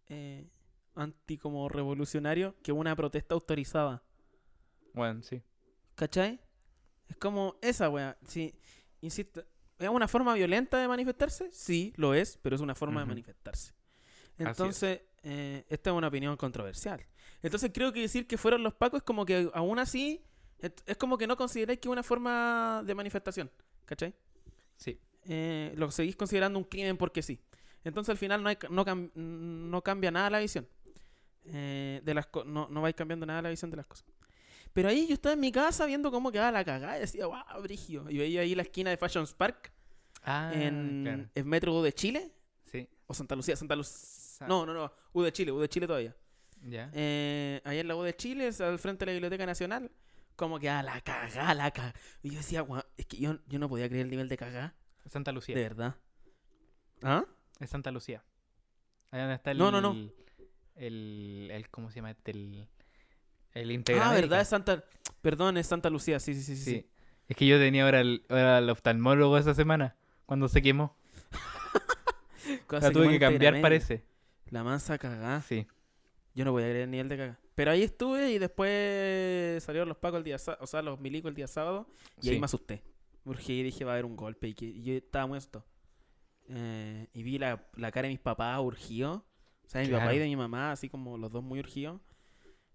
eh, anti como revolucionario que una protesta autorizada. Bueno, sí. ¿Cachai? Es como esa wea. Sí, insisto, ¿es una forma violenta de manifestarse? Sí, lo es, pero es una forma de manifestarse. es. Entonces, eh, esta es una opinión controversial. Entonces creo que decir que fueron los pacos es como que aún así, es como que no consideráis que es una forma de manifestación. ¿Cachai? Sí. eh, lo seguís considerando un crimen porque sí. Entonces al final no, hay, no, cam- no cambia nada la visión. Eh, de las no, no vais cambiando nada la visión de las cosas. Pero ahí yo estaba en mi casa viendo cómo quedaba la cagada y decía, wow, brigio. Y veía ahí la esquina de Fashion Spark Ah, en, claro. en Metro U de Chile. Sí. O Santa Lucía, Santa Lucía. No, no, no. U de Chile, U de Chile todavía. Ya. Eh, ahí en la U de Chile, al frente de la Biblioteca Nacional. Como que la cagada, la cagada. Y yo decía, "Guau, es que yo, yo no podía creer el nivel de cagada. Santa Lucía. De verdad. ¿Ah? Es Santa Lucía. Ahí donde está el. No, no, no. El, el- ¿Cómo se llama? El, el Ah, verdad, es Santa. Perdón, es Santa Lucía, sí, sí, sí, sí. Es que yo tenía ahora el, ahora el oftalmólogo esa semana. Cuando se quemó. <laughs> La tuve que cambiar, parece. La mansa cagada. Sí. Yo no podía creer el nivel de cagada. Pero ahí estuve y después salieron los pacos el día o sea, los milicos el día sábado. Y ahí me asusté. Urgí y dije, va a haber un golpe. Y, que, y yo estaba asustado. Eh, y vi la, la cara de mis papás urgidos. Sea, de mi papá y Claro. de mi mamá, así como los dos muy urgidos.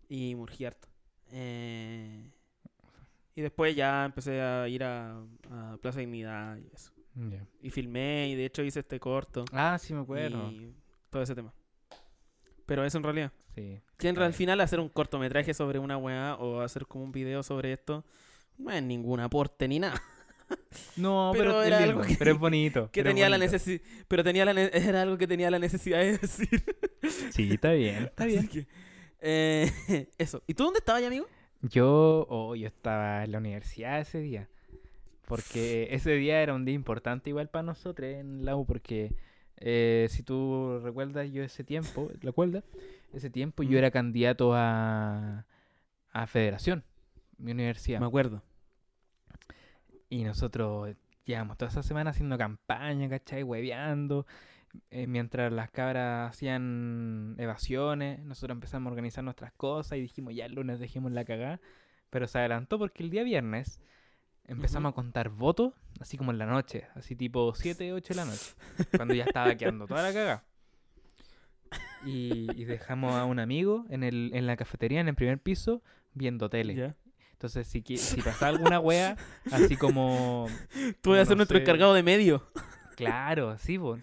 Y me urgí harto. Eh, y después ya empecé a ir a, a Plaza Dignidad y eso. Ya. Y filmé y de hecho hice este corto. Ah, sí me acuerdo. Y todo ese tema. Pero eso en realidad. Sí. Que al final hacer un cortometraje sobre una weá o hacer como un video sobre esto no es ningún aporte ni nada. <laughs> No, <laughs> Pero era lindo, algo que- pero es bonito. Que tenía la necesidad. Pero tenía la ne- era algo que tenía la necesidad de decir. <laughs> Sí, está bien, <laughs> está bien. que, eh, eso. ¿Y tú dónde estabas, ya, amigo? Yo, oh, yo estaba en la universidad ese día. Porque <sighs> ese día era un día importante igual para nosotros en la U. Porque eh, si tú recuerdas, yo ese tiempo, ¿lo acuerdas? Ese tiempo yo Mm. era candidato a, a federación, mi universidad. Me acuerdo. Y nosotros llevamos toda esa semana haciendo campaña, ¿cachai? Hueveando. eh, mientras las cabras hacían evasiones, nosotros empezamos a organizar nuestras cosas y dijimos, ya el lunes dejemos la cagada. Pero se adelantó porque el día viernes empezamos a contar votos, así como en la noche, así tipo 7, 8 de la noche, cuando ya estaba quedando toda la cagada. Y, y dejamos a un amigo en, el, en la cafetería, en el primer piso, viendo tele. Entonces, si, si pasa <laughs> alguna wea, así como. <laughs> Tú vas a No ser nuestro sé. encargado de medio. <laughs> Claro, así, po.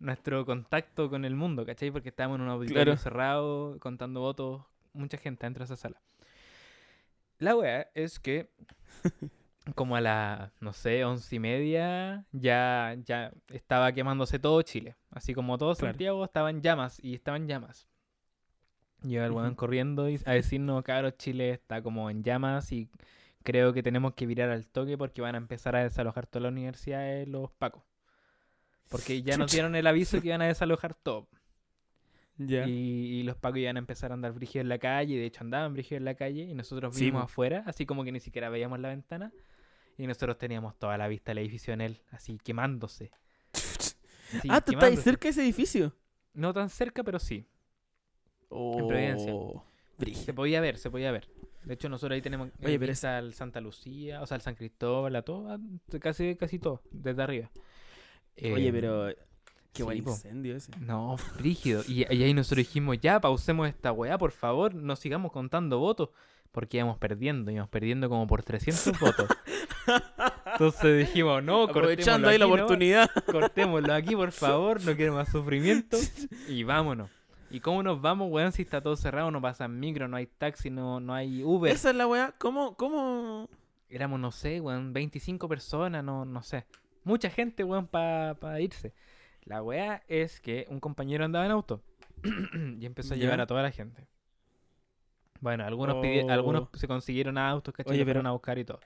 nuestro contacto con el mundo, ¿cachai? Porque estábamos en un auditorio Claro. cerrado, contando votos, mucha gente dentro de esa sala. La weá es que como a las, no sé, once y media, ya, ya estaba quemándose todo Chile. Así como todo Claro. Santiago estaba en llamas y estaba en llamas. Llega el weón corriendo y a decirnos, cabros, Chile está como en llamas y creo que tenemos que virar al toque porque van a empezar a desalojar toda la universidad de los pacos. Porque ya nos dieron el aviso que iban a desalojar todo. Y, y los pacos iban a empezar a andar brígidos en la calle. De hecho, andaban brígidos en la calle. Y nosotros vimos afuera, así como que ni siquiera veíamos la ventana. Y nosotros teníamos toda la vista del edificio en él, así quemándose. Así, ah, tú estás cerca de ese edificio. No tan cerca, pero sí. Oh, Providencia. Se podía ver, se podía ver. De hecho, nosotros ahí tenemos Oye, eh, pero vista al Santa Lucía, o sea, al San Cristóbal, a todo, casi, casi todo, desde arriba. Oye, Eh, pero. Qué sí, buen incendio ese. No, frígido. Y, y ahí nosotros dijimos, ya, pausemos esta weá, por favor, no sigamos contando votos. Porque íbamos perdiendo, íbamos perdiendo como por 300 <laughs> votos. Entonces dijimos, no, Aprovechando cortémoslo ahí la oportunidad. cortémoslo aquí, por favor, no quiero más sufrimiento. <laughs> Y vámonos. ¿Y cómo nos vamos, weón, si está todo cerrado? No pasan micro, no hay taxi, no, no hay Uber. Esa es la weá. ¿Cómo, cómo? Éramos, no sé, weón, 25 personas, no, no sé. Mucha gente, weón, para irse. La weá es que un compañero andaba en auto <clears throat> y empezó a llevar a toda la gente. Bueno, algunos, pidi- algunos Oh. se consiguieron autos, ¿cachai? Oye, fueron pero- a buscar y todo.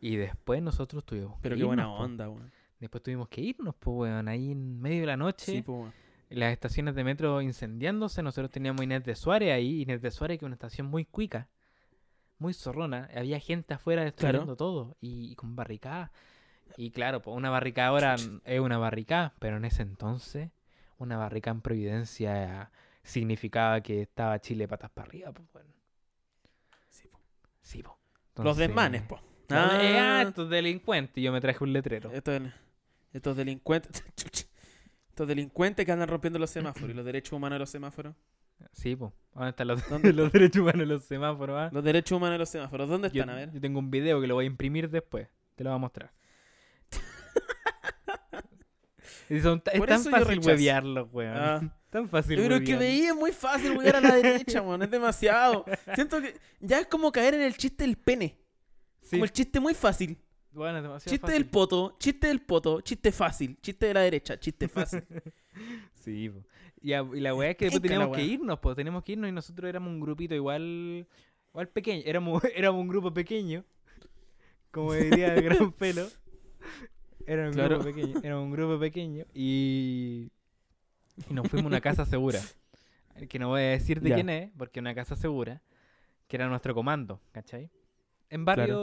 Y después nosotros tuvimos que Pero qué irnos, buena onda, weón. Después tuvimos que irnos, pues, weón, ahí en medio de la noche. Sí, po, weón. Las estaciones de metro incendiándose. Nosotros teníamos Inés de Suárez ahí. Inés de Suárez, que es una estación muy cuica, muy zorrona. Había gente afuera destruyendo todo y, y con barricadas. Y claro, pues una barricada ahora es una barricada, pero en ese entonces, una barricada en Providencia significaba que estaba Chile patas para arriba. Pues, bueno. Sí, po. Sí, po. Los Entonces- desmanes. Los eh, ah, estos delincuentes. Y yo me traje un letrero. estos, estos delincuentes. <laughs> Estos delincuentes que andan rompiendo los semáforos y los derechos humanos de los semáforos. Sí, pues. ¿Dónde están los, ¿Dónde <laughs> los derechos humanos en los semáforos? ah? Los derechos humanos de los semáforos. ¿Dónde Yo, están? A ver. yo tengo un video que lo voy a imprimir después. Te lo voy a mostrar. <laughs> Son- es tan fácil rechazo. huevearlos, weón. Ah. <laughs> Tan fácil Pero es que veía es muy fácil jugar a la derecha, weón. Es demasiado. Siento que ya es como caer en el chiste del pene. Sí, Como el chiste muy fácil. Bueno, demasiado Chiste fácil. del poto, chiste del poto, chiste fácil. Chiste de la derecha, chiste fácil. <laughs> Sí, po. y, a- y la weá es que después teníamos que irnos, pues teníamos que irnos y nosotros éramos un grupito igual igual pequeño, éramos, <laughs> éramos un grupo pequeño, como diría el gran <laughs> pelo. Era un Claro. grupo pequeño, era un grupo pequeño y, y nos fuimos a una casa segura. Que no voy a decir de Ya. quién es, porque una casa segura, que era nuestro comando, ¿cachai? En barrio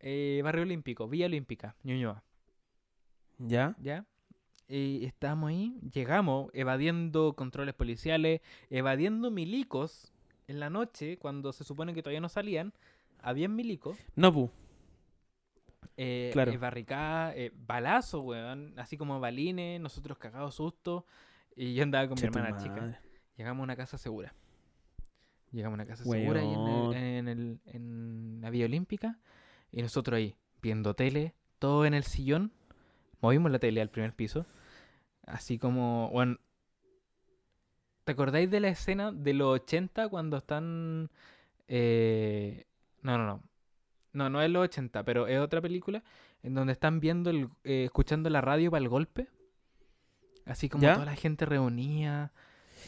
eh, barrio olímpico, Villa Olímpica, Ñuñoa. ¿Ya? ¿ya? Y estábamos ahí, llegamos evadiendo controles policiales, evadiendo milicos en la noche, cuando se supone que todavía no salían, habían milicos, No, pu. eh, Claro. eh, barricadas, eh, balazos, weón, así como balines, nosotros cagados susto, y yo andaba con mi Che hermana chica. Llegamos a una casa segura. Llegamos a una casa segura el- en, el- en la Vía Olímpica. Y nosotros ahí, viendo tele, todo en el sillón. Movimos la tele al primer piso. Así como, bueno... ¿Te acordáis de la escena de los 80 cuando están... eh, No, no, no. No, no es los 80, pero es otra película en donde están viendo, el, eh, escuchando la radio para el golpe. Así como ¿Ya? toda la gente reunía.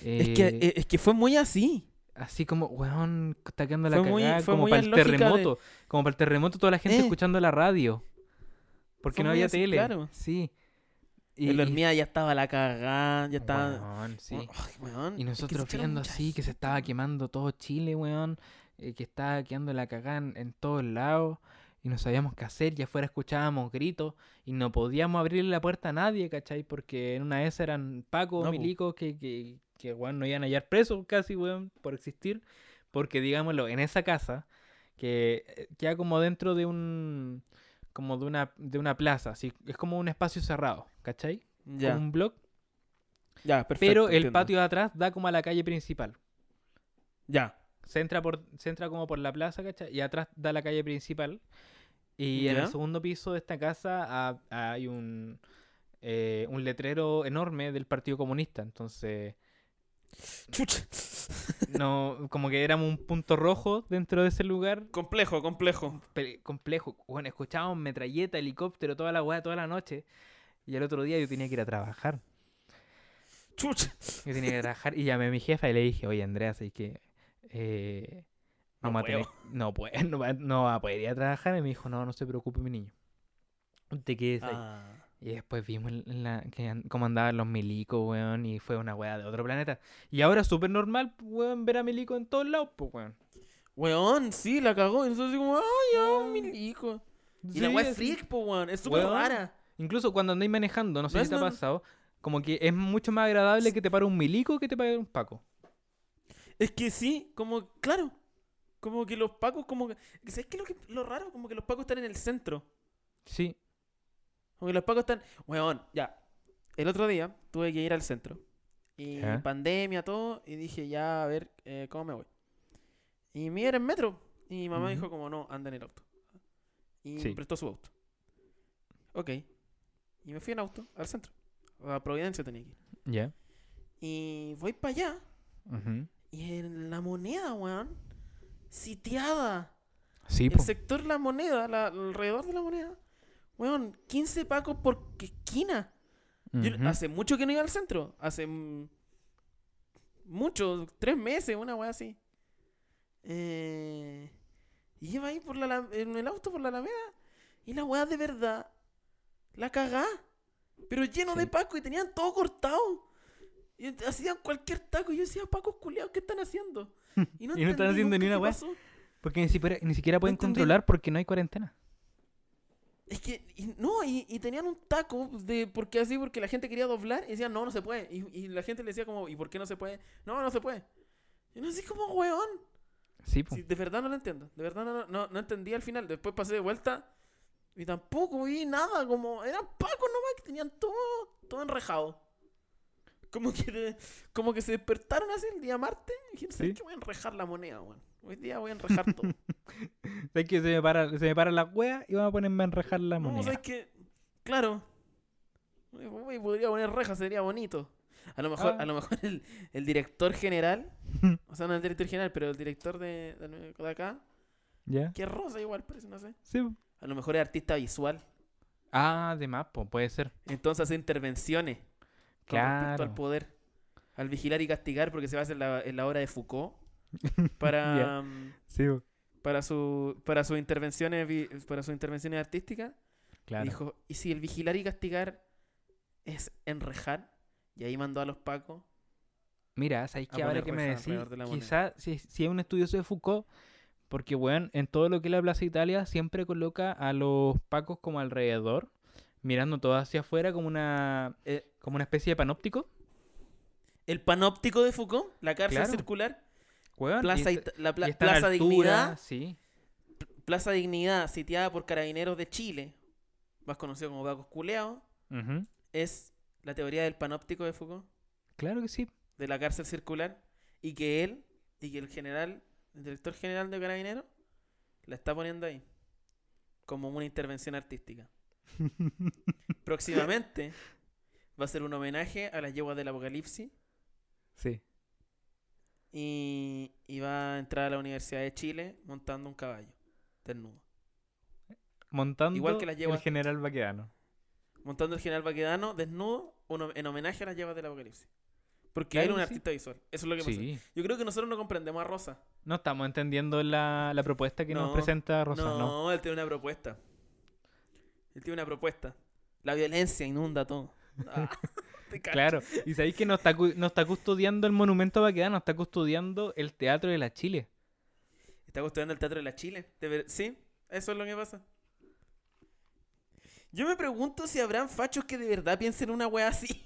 Es que, eh, eh, es que fue muy así. Así como, weón, está quedando la Fue muy- cagada, fue como muy para el de- terremoto. Como para el terremoto, toda la gente Eh. escuchando la radio. Porque Fue no había así, tele. claro. Sí. En la hormiga ya estaba la cagada, ya estaba... Weón, sí. Weón, Y es que nosotros viendo así, que se estaba quemando todo Chile, weón. eh, que estaba quedando la cagada en, en todos lados. Y no sabíamos qué hacer. Y afuera escuchábamos gritos. Y no podíamos abrirle la puerta a nadie, ¿cachai? Porque en una esas eran pacos, No, po. milicos, que, que, que, weón, no iban a hallar presos casi, weón, por existir. Porque, digámoslo, en esa casa, que eh, queda como dentro de un... Como de una, de una plaza, así. Es como un espacio cerrado, ¿cachai? Ya, Como un blog. ya, perfecto. Pero el entiendo. patio de atrás da como a la calle principal. Ya, Se entra, por, se entra como por la plaza, ¿cachai? Y atrás da la calle principal. Y en el segundo piso de esta casa ha- hay un... eh, un letrero enorme del Partido Comunista. Entonces, Chucha. no, como que éramos un punto rojo dentro de ese lugar. Complejo, complejo. pe- complejo. Bueno, escuchábamos metralleta, helicóptero, toda la weá, toda la noche. Y el otro día yo tenía que ir a trabajar. Chucha. Yo tenía que trabajar y llamé a mi jefa y le dije, oye Andrea, así que eh, No tener- puedo. no, puede, <laughs> no, va, no va a poder ir a trabajar. Y me dijo, no, no se preocupe, mi niño. Te quedes ahí. Ah. Y después vimos en- la, que cómo andaban los milicos, weón, y fue una weá de otro planeta. Y ahora es súper normal, weón, ver a milico en todos lados, pues, weón. Weón, sí, la cagó. Nosotros así como, ay, ya, Weón. milico. Y Sí, la weá es freak, po, weón. Es súper rara. Incluso cuando andáis manejando, no sé No si te ha pasado, como que es mucho más agradable que te pare un milico que te pare un paco. Es que sí, como, claro. Como que los pacos, como que. ¿Sabes qué es lo, que, lo raro? Como que los pacos están en el centro. Sí. Como que los pacos están. Weón, ya. El otro día tuve que ir al centro. Y Ya. pandemia, todo. Y dije, ya, a ver, eh, ¿cómo me voy? Y me iba en metro. Y mi mamá Ujú. dijo, como, no, anda en el auto. Y Sí. me prestó su auto. Ok. Y me fui en auto al centro. A Providencia tenía que ir. Ya. Y voy para allá. Ujú. Y en la moneda, weón. Sitiada. Sí, El po. sector La Moneda, la- alrededor de la moneda. Weón, 15 pacos por esquina. Yo hace mucho que no iba al centro. Hace mucho, tres meses, una weá así. Eh, y iba ahí por la, en el auto por la Alameda. Y la weá de verdad. La cagá. Pero lleno de pacos y tenían todo cortado. Y hacían cualquier taco. Y yo decía, pacos culiados, ¿qué están haciendo? <laughs> Y no, Y no están haciendo ni una weá. Porque ni siquiera, ni siquiera pueden controlar porque no hay cuarentena. Es que, y- no, y, y tenían un taco de, porque así, porque la gente quería doblar y decían, no, no se puede. Y, y la gente le decía como, ¿y por qué no se puede? No, no se puede. Y no así como, weón. Sí. Sí, de verdad no lo entiendo. De verdad no, no, no entendí al final. Después pasé de vuelta y tampoco vi nada. Como, eran pacos nomás que tenían todo, todo enrejado. Como que, de- como que se despertaron así el día martes y dijeron, ¿sabes Sí. qué? Voy a enrejar la moneda, weón. Hoy día voy a enrejar todo. <laughs> Es que se me para, se me para la wea y vamos a ponerme a enrejar la No, moneda. ¿sabes qué? Claro. Podría poner rejas, sería bonito. A lo mejor, Ah. a lo mejor el, el director general, <laughs> o sea, no el director general, pero el director de, de, de acá, ¿Ya? que es rosa igual, parece, no sé. Sí. A lo mejor es artista visual. Ah, de más, po, puede ser. Entonces hace intervenciones con respecto Claro. al poder. Al vigilar y castigar, porque se va a hacer la, en la obra de Foucault. <laughs> Para, mm, Sí, para, su, para sus intervenciones para sus intervenciones artísticas. claro. Dijo, ¿y si el vigilar y castigar es enrejar? Y ahí mandó a los pacos. Mira, ¿sabéis que ahora que me decís? de. Quizás si, si es un estudioso de Foucault, porque, weón, en todo lo que es la Plaza Italia siempre coloca a los pacos como alrededor, mirando todo hacia afuera como una, Eh, como una especie de panóptico. el panóptico de Foucault, la cárcel Claro. circular, Weón, Plaza, y, la pla- y Plaza altura, Dignidad, Sí, Plaza Dignidad, sitiada por carabineros de Chile, más conocido como Pacos Culeados, es la teoría del panóptico de Foucault, claro que sí. de la cárcel circular, y que él, y que el general, el director general de carabineros, la está poniendo ahí, como una intervención artística. <laughs> Próximamente va a ser un homenaje a las yeguas del apocalipsis Sí. Y, y va a entrar a la Universidad de Chile montando un caballo desnudo. Montando Igual que las el yeguas- general vaquedano. Montando el general Baquedano desnudo uno- en homenaje a las yeguas del apocalipsis. Porque Claro es un sí. artista visual. Eso es lo que pasa. Sí. Yo creo que nosotros no comprendemos a Rosa. No estamos entendiendo la, la propuesta que nos No, presenta Rosa, no, ¿no? él tiene una propuesta. Él tiene una propuesta. La violencia inunda todo. Ah. <laughs> Claro, y sabéis que no está, no está custodiando el monumento vaquedano, está custodiando el teatro de la Chile. Está custodiando el Teatro de la Chile. Ver- Sí, eso es lo que pasa. Yo me pregunto si habrán fachos que de verdad piensen una wea así.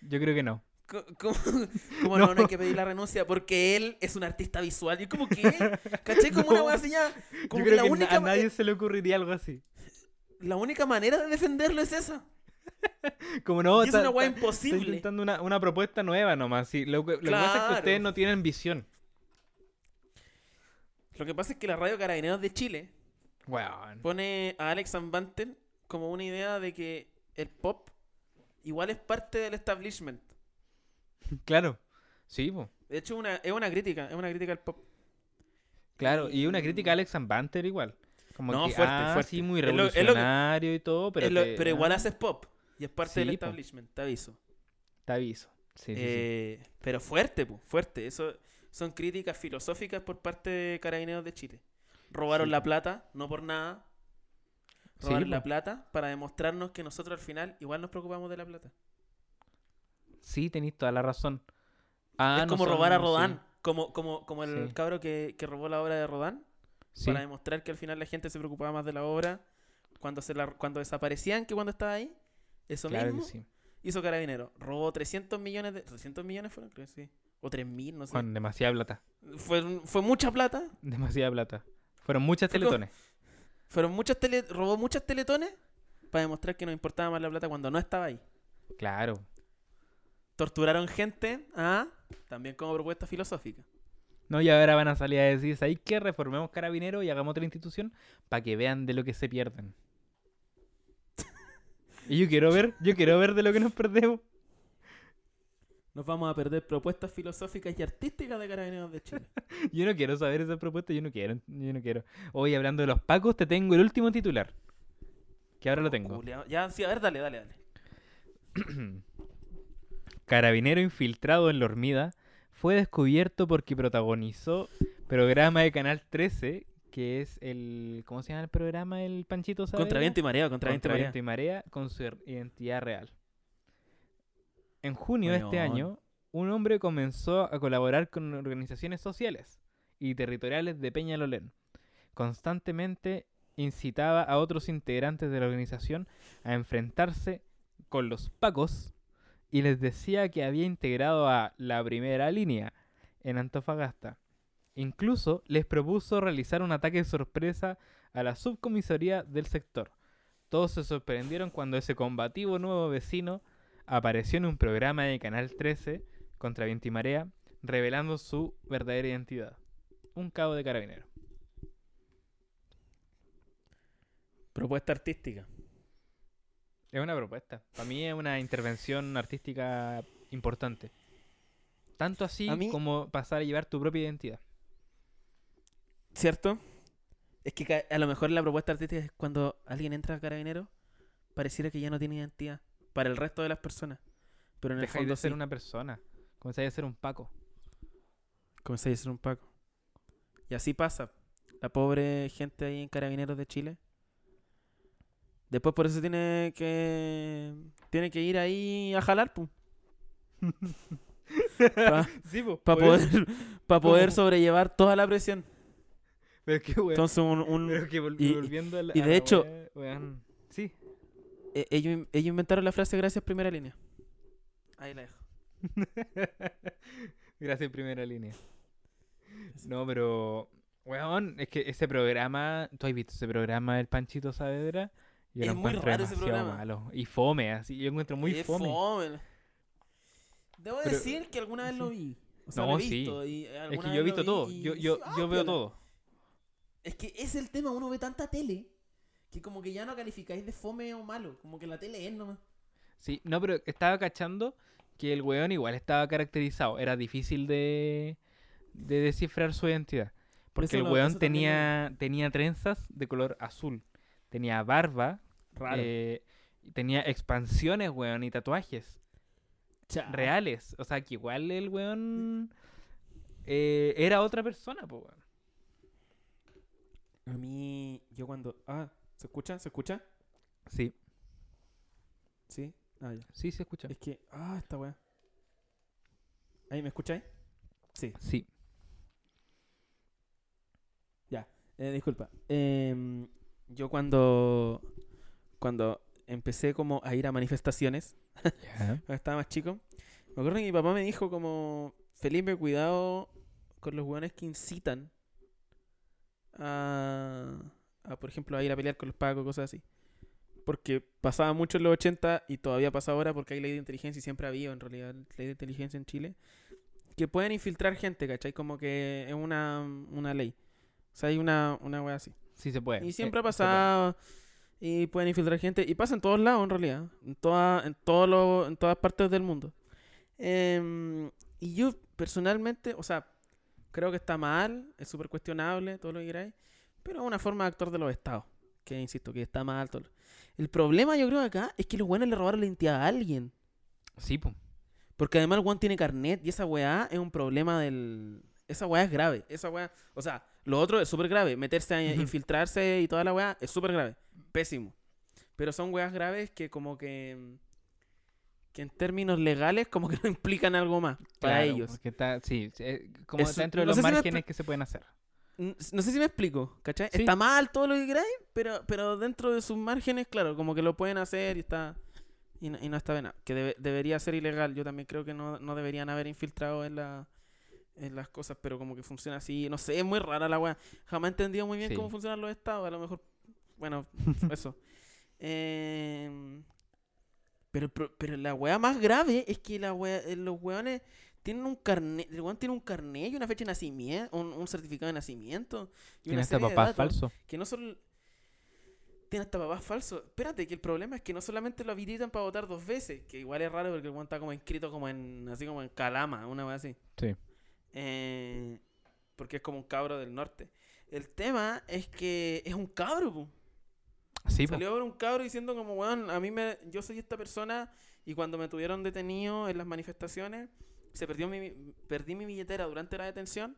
Yo creo que no. Como <laughs> no. No. no, hay que pedir la renuncia porque él es un artista visual. Y como que, ¿cachai? Como una <laughs> wea así ya. Como Yo que creo la que única, a nadie se le ocurriría algo así. la única manera de defenderlo es esa. <laughs> Como no, y es una está imposible. intentando una, una propuesta nueva nomás. Sí, lo que, pasa es que ustedes no tienen visión. Lo que pasa es que la radio Carabineros de Chile pone a Alex Van Banten como una idea de que el pop igual es parte del establishment. <laughs> Claro. Sí, po. De hecho, una, es una crítica, es una crítica al pop. Claro, y una crítica a Alex Banter igual. Como No, que, fuerte, ah, fuerte. sí, muy lo- que- revolucionario y todo, pero, Es lo- te- pero igual ah, haces pop. Y es parte del po. establishment, te aviso. Te aviso. Sí, sí, sí. Eh, Pero fuerte, po, fuerte. Eso son críticas filosóficas por parte de Carabineros de Chile. Robaron la plata, no por nada. Robaron la po. plata para demostrarnos que nosotros al final igual nos preocupamos de la plata. Sí, tenéis toda la razón. Ah, es no como son- robar a Rodán. Como, como, como el cabro que, que robó la obra de Rodán. Sí, Para demostrar que al final la gente se preocupaba más de la obra cuando, se la, cuando desaparecían que cuando estaba ahí. Eso claro que mismo sí. hizo Carabinero. Robó 300 millones de... ¿300 millones fueron? Creo que sí. O 3.000, no sé. Juan, demasiada plata. Fue, fue mucha plata. <laughs> Demasiada plata. Fueron muchas Fue como- teletones. Fueron muchas tele, robó muchas teletones para demostrar que nos importaba más la plata cuando no estaba ahí. Claro. Torturaron gente, ah, también como propuesta filosófica. No, y ahora van a salir a decir, ¿sabéis qué? Reformemos Carabineros y hagamos otra institución para que vean de lo que se pierden. Y yo quiero ver, yo quiero ver de lo que nos perdemos. Nos vamos a perder propuestas filosóficas y artísticas de Carabineros de Chile. <laughs> Yo no quiero saber esa propuesta, yo no quiero, yo no quiero. Hoy hablando de los pacos, te tengo el último titular. Que ahora lo tengo. Ya, sí, a ver, dale, dale, dale. <clears throat> Carabinero infiltrado en la hormida fue descubierto porque protagonizó programa de Canal 13, que es el... ¿Cómo se llama el programa? El Panchito Saavedra? Contra viento y marea, contra, viento y Contra marea. y marea con su er- identidad real. En junio de este año, un hombre comenzó a colaborar con organizaciones sociales y territoriales de Peñalolén. Constantemente incitaba a otros integrantes de la organización a enfrentarse con los pacos y les decía que había integrado a la primera línea en Antofagasta. Incluso les propuso realizar un ataque sorpresa a la subcomisaría del sector. Todos se sorprendieron cuando ese combativo nuevo vecino apareció en un programa de Canal 13 contra Viento y Marea, revelando su verdadera identidad. Un cabo de carabinero. Propuesta artística. Es una propuesta. Para mí es una intervención artística importante. Tanto así mí- como pasar a llevar tu propia identidad. ¿Cierto? Es que a lo mejor la propuesta artística es cuando alguien entra a Carabinero, pareciera que ya no tiene identidad para el resto de las personas. Pero en el Dejáis fondo de ser sí. una persona. Comenzáis a ser un paco. Comenzáis a ser un Paco. Y así pasa. La pobre gente ahí en Carabineros de Chile. Después por eso tiene que tiene que ir ahí a jalar, pum. <laughs> Para Sí, poder, pa poder sobrellevar toda la presión. Pero es que, weón, Entonces un, un- pero que vol- y- volviendo a la- y a de la hecho- weá, weón, sí. e- ellos, ellos inventaron la frase gracias primera línea. Ahí la dejo. <laughs> Gracias, primera línea. No, pero. Weón, es que ese programa. ¿Tú has visto ese programa del Panchito Saavedra? Yo Es lo muy encuentro raro ese programa. malo. Y fome, así. Yo encuentro muy Es fome. Debo Pero- decir que alguna vez lo sí. vi. O sea, No, lo he sí. visto y Es que yo he visto vi todo. y Yo, yo, "Ah, yo veo piola". todo. Es que es el tema, uno ve tanta tele que como que ya no calificáis de fome o malo, como que la tele es nomás. Sí, no, pero estaba cachando que el weón igual estaba caracterizado. Era difícil de, de descifrar su identidad. Porque el weón también tenía, tenía trenzas de color azul. Tenía barba. Raro. eh, tenía expansiones, weón, y tatuajes. Cha. reales. O sea, que igual el weón eh, era otra persona, pues, weón. A mí, yo cuando... Ah, ¿se escucha? ¿Se escucha? Sí, Sí. Ah, ya. sí se escucha. Es que... Ah, esta weá. ¿Ahí me escucháis? Sí. Sí. Eh, disculpa. Em, yo cuando... Cuando empecé como a ir a manifestaciones, <laughs> cuando estaba más chico, me acuerdo que mi papá me dijo como... Felipe, cuidado con los weones que incitan a, a, por ejemplo, a ir a pelear con los pagos, cosas así. Porque pasaba mucho en los 80 y todavía pasa ahora porque hay ley de inteligencia y siempre ha habido en realidad ley de inteligencia en Chile. Que pueden infiltrar gente, ¿cachai? Como que es una, una ley. O sea, hay una, una wea así. Sí se puede. Y eh, siempre ha se puede. pasado. y pueden infiltrar gente. Y pasa en todos lados, en realidad. En, toda, en, todo lo- en todas partes del mundo. Em, y yo, personalmente, o sea, creo que está mal, es súper cuestionable, todo lo que queráis. Pero es una forma de actuar de los estados. Que, insisto, que está mal. Todo. El problema, yo creo, acá, es que los buenos le robaron la identidad a alguien. Sí, po. Porque además el weón tiene carnet y esa weá es un problema del... Esa weá es grave. Esa weá... O sea, lo otro es súper grave. Meterse a infiltrarse y toda la weá es súper grave. Pésimo. Pero son weas graves que como que... Que en términos legales como que no <laughs> implican algo más para Claro, ellos. porque está, sí, eh, como Eso- dentro de no los sé si me márgenes expli- que se pueden hacer. No sé si me explico, ¿cachai? Sí. Está mal todo lo que queráis, pero, pero dentro de sus márgenes, claro, como que lo pueden hacer y está... Y no, y no está bien. Que debe- debería ser ilegal. Yo también creo que no, no deberían haber infiltrado en, la, en las cosas, pero como que funciona así. No sé, es muy rara la weá. Jamás he entendido muy bien Sí. cómo funcionan los estados. A lo mejor, bueno, <laughs> eso. Em, pero, pero, pero la weá más grave es que la weá, eh, los weones tienen un carnet. El weón tiene un carnet y una fecha de nacimiento, un, un certificado de nacimiento. Y Tiene una hasta papás datos falso. que no solo tiene hasta papás falsos. Espérate, que el problema es que no solamente lo habilitan para votar dos veces, que igual es raro porque el weón está como inscrito como en así como en Calama, una vez así. Sí. Eh, porque es como un cabro del norte. El tema es que es un cabro, po. Sí, po. Salió ver un cabro diciendo como, weón, a mí me, yo soy esta persona y cuando me tuvieron detenido en las manifestaciones, se perdió mi, perdí mi billetera durante la detención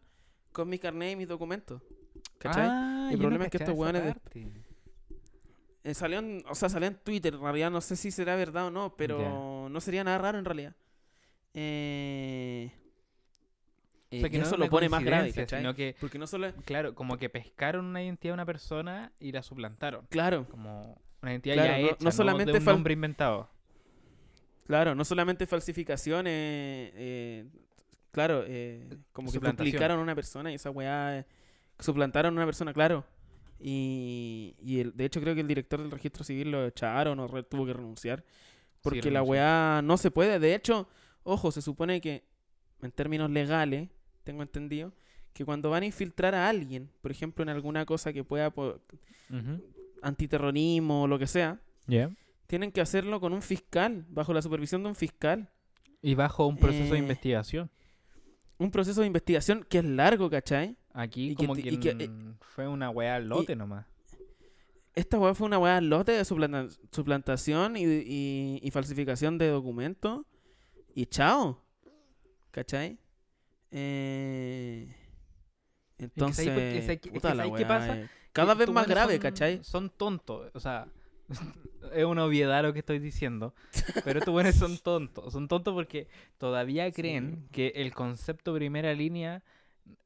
con mi carnet y mis documentos. ¿Cachai? Ah, El no problema es que estos weones. Eh, salió en, o sea, salió en Twitter, en realidad no sé si será verdad o no, pero no sería nada raro en realidad. Eh, O sea, eh, que no eso lo pone más grave. Sino que, Porque no solo claro, como que pescaron una identidad de una persona y la suplantaron. claro, Como una identidad Claro, ya no- hecha, no solamente de un nombre inventado. claro, no solamente falsificaciones, eh, claro, eh, como que duplicaron a una persona y esa weá, eh, suplantaron a una persona, claro. Y, y el- de hecho creo que el director del registro civil lo echaron o re- tuvo que renunciar. Porque la weá no se puede. De hecho, ojo, se supone que en términos legales, tengo entendido, que cuando van a infiltrar a alguien, por ejemplo, en alguna cosa que pueda, Ujú. antiterrorismo o lo que sea, tienen que hacerlo con un fiscal, bajo la supervisión de un fiscal. Y bajo un proceso de Eh, investigación. Un proceso de investigación que es largo, ¿cachai? Aquí y como que, y que, eh, fue una weá al lote nomás. Esta weá fue una weá al lote de suplanta- suplantación y, y- y falsificación de documentos. Y chao. ¿Cachai? Eh, entonces, eh, cada vez más grave, son- ¿cachai? Son tontos, o sea, <laughs> es una obviedad lo que estoy diciendo, pero estos buenos son <laughs> tontos. Son tontos porque todavía creen que el concepto primera línea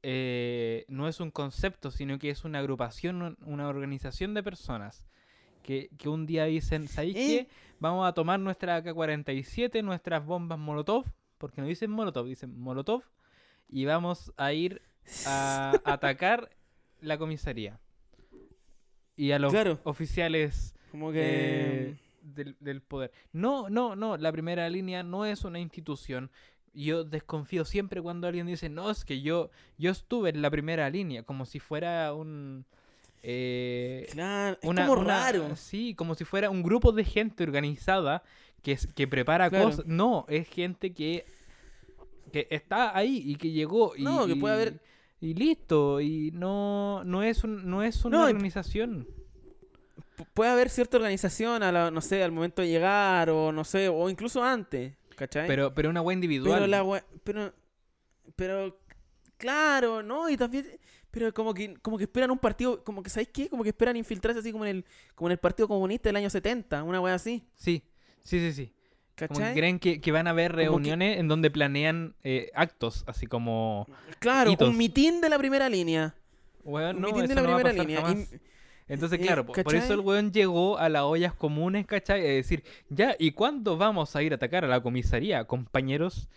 eh, no es un concepto, sino que es una agrupación, un- una organización de personas que, que un día dicen, ¿sabéis Eh. qué? Vamos a tomar nuestra AK-47, nuestras bombas Molotov, porque no dicen Molotov, dicen Molotov, y vamos a ir a <laughs> atacar la comisaría. Y a los Claro. oficiales Como que... eh, del, del poder. No, no, no, la primera línea no es una institución. Yo desconfío siempre cuando alguien dice, no, es que yo, yo estuve en la primera línea, como si fuera un... eh, claro, es una, como una- raro. Sí, como si fuera un grupo de gente organizada que, es- que prepara Claro. cosas. No, es gente que, que está ahí y que llegó. Y, No, que puede haber- Y listo, y no, no, es, un, no es una No, organización. Pu- puede haber cierta organización, a la, no sé, al momento de llegar, o no sé, o incluso antes, ¿cachai? Pero, pero una wea individual. Pero la we- pero pero claro, no, y también pero como que como que esperan un partido, como que ¿sabéis qué? Como que esperan infiltrarse así como en el como en el Partido Comunista del año 70, una wea así, Sí, sí, sí, sí. Como que ¿cachai? creen que, que van a haber que- reuniones en donde planean eh, actos, así como... Claro, hitos. un mitin de la primera línea. Un no, mitin de la no primera línea. jamás. Y- Entonces, eh, claro, po- por eso ¿cachai? el weón llegó a las ollas comunes, ¿cachai? Es decir, ya, ¿y cuándo vamos a ir a atacar a la comisaría, compañeros?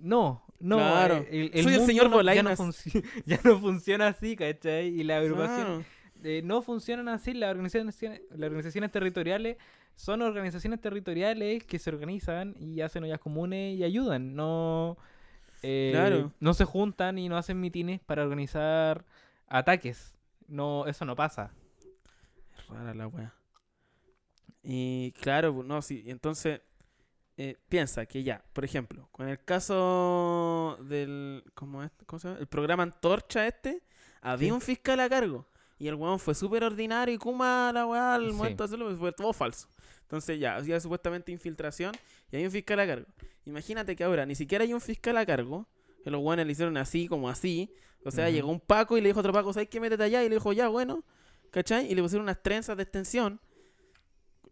No, no. Claro. eh, Soy el señor no- ya, no <laughs> ya no funciona así, ¿cachai? Y la agrupación... Claro. eh, no funcionan así. Las organizaciones, las organizaciones territoriales son organizaciones territoriales que se organizan y hacen ollas comunes y ayudan. No, eh, Claro. no se juntan y no hacen mitines para organizar ataques. No, eso no pasa. Rara la wea. Y claro, pues, no, sí. Entonces, eh, piensa que ya, por ejemplo, con el caso del. ¿Cómo, es? ¿Cómo se llama? El programa Antorcha este, había Sí. un fiscal a cargo. Y el weón fue súper ordinario y kuma la weá al Sí. momento de hacerlo, pues, fue todo falso. Entonces ya, había supuestamente infiltración y hay un fiscal a cargo. Imagínate que ahora ni siquiera hay un fiscal a cargo. Que los weones le hicieron así, como así. O sea, llegó un Paco y le dijo a otro Paco, ¿sabes qué? Métete allá. Y le dijo, ya, bueno. ¿Cachai? Y le pusieron unas trenzas de extensión.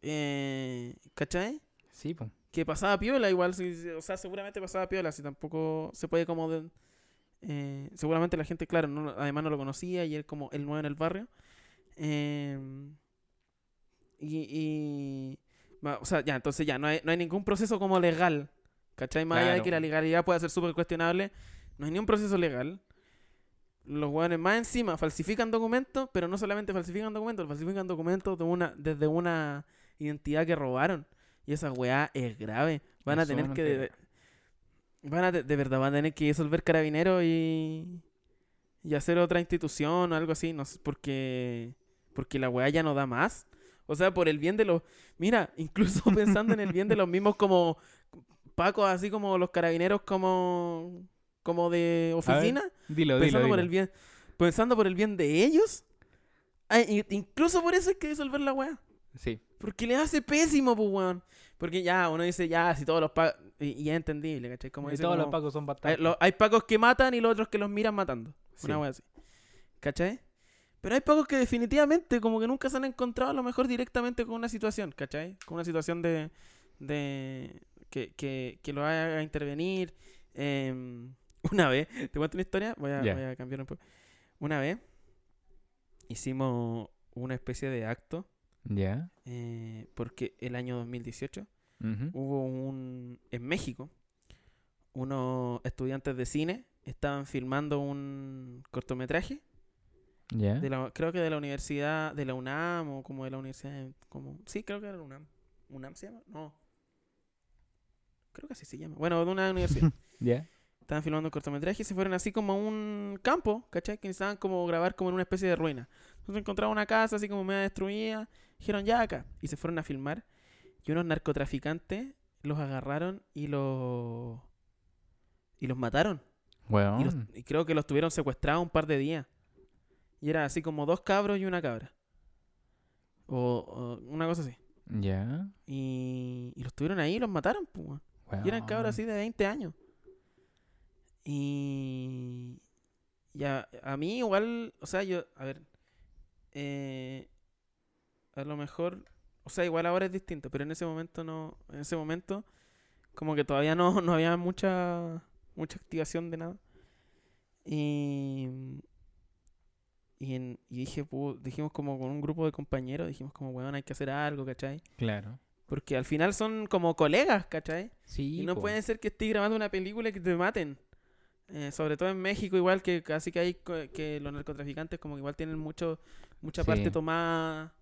Eh, ¿Cachai? Sí, pues. que pasaba piola igual, si- o sea, seguramente pasaba piola, si tampoco se puede como... de- eh, seguramente la gente, claro, no, además no lo conocía y él como el nuevo en el barrio. Eh, y, o sea, ya, entonces ya, no hay, no hay ningún proceso como legal, ¿cachai? Más allá de que la legalidad pueda ser súper cuestionable, no hay ni un proceso legal. Los hueones más encima falsifican documentos, pero no solamente falsifican documentos, falsifican documentos de una, desde una identidad que robaron. Y esa weá es grave. Van a tener que. De, van a de, de verdad van a tener que disolver carabineros y. Y hacer otra institución o algo así. No sé, porque. Porque la weá ya no da más. O sea, por el bien de los. Mira, <laughs> incluso pensando en el bien de los mismos como. Pacos, así como los carabineros como. Como de oficina. Dilo, dilo. pensando por dilo. el bien. Pensando por el bien de ellos. ay, i- incluso por eso hay que disolver la weá. Sí. Porque le hace pésimo, pues, weón. Porque ya, uno dice, ya, si todos los pacos. Y, y es entendible, ¿cachai? Como y dice, todos los pacos son hay, bastante. lo- hay pacos que matan y los otros que los miran matando. Sí. Una wea así. ¿Cachai? Pero hay pacos que definitivamente como que nunca se han encontrado a lo mejor directamente con una situación, ¿cachai? Con una situación de... de que, que, que lo haga intervenir. Em, <laughs> una vez, te cuento una historia, voy a, Ya. voy a cambiar un poco. Una vez hicimos una especie de acto Ya. eh, porque el año 2018 Ujú. hubo un en México unos estudiantes de cine estaban filmando un cortometraje De la- creo que de la universidad de la UNAM o como de la universidad de- como sí creo que era la UNAM UNAM se llama no creo que así se llama bueno de una universidad <laughs> Ya. estaban filmando un cortometraje y se fueron así como a un campo, ¿cachai? Que necesitaban como grabar como en una especie de ruina. Entonces encontraron una casa así como media destruida, dijeron ya acá, y se fueron a filmar. Y unos narcotraficantes los agarraron y los... y los mataron. Y, los- y creo que los tuvieron secuestrados un par de días. Y era así como dos cabros y una cabra. O, o una cosa así. Ya. Y, y los tuvieron ahí y los mataron, pues. weón. Y eran cabros así de 20 años. Y. Y a, a mí igual, o sea, yo, a ver, eh, a lo mejor, o sea, igual ahora es distinto, pero en ese momento no, en ese momento, como que todavía no, no había mucha, mucha activación de nada. Y, y, en- y dije, dijimos como con un grupo de compañeros, dijimos como, weón, hay que hacer algo, ¿cachai? Claro. Porque al final son como colegas, ¿cachai? Sí. Y no po. puede ser que estés grabando una película y que te maten. Eh, sobre todo en México, igual que casi que hay que los narcotraficantes como que igual tienen mucho mucha Sí. parte tomada.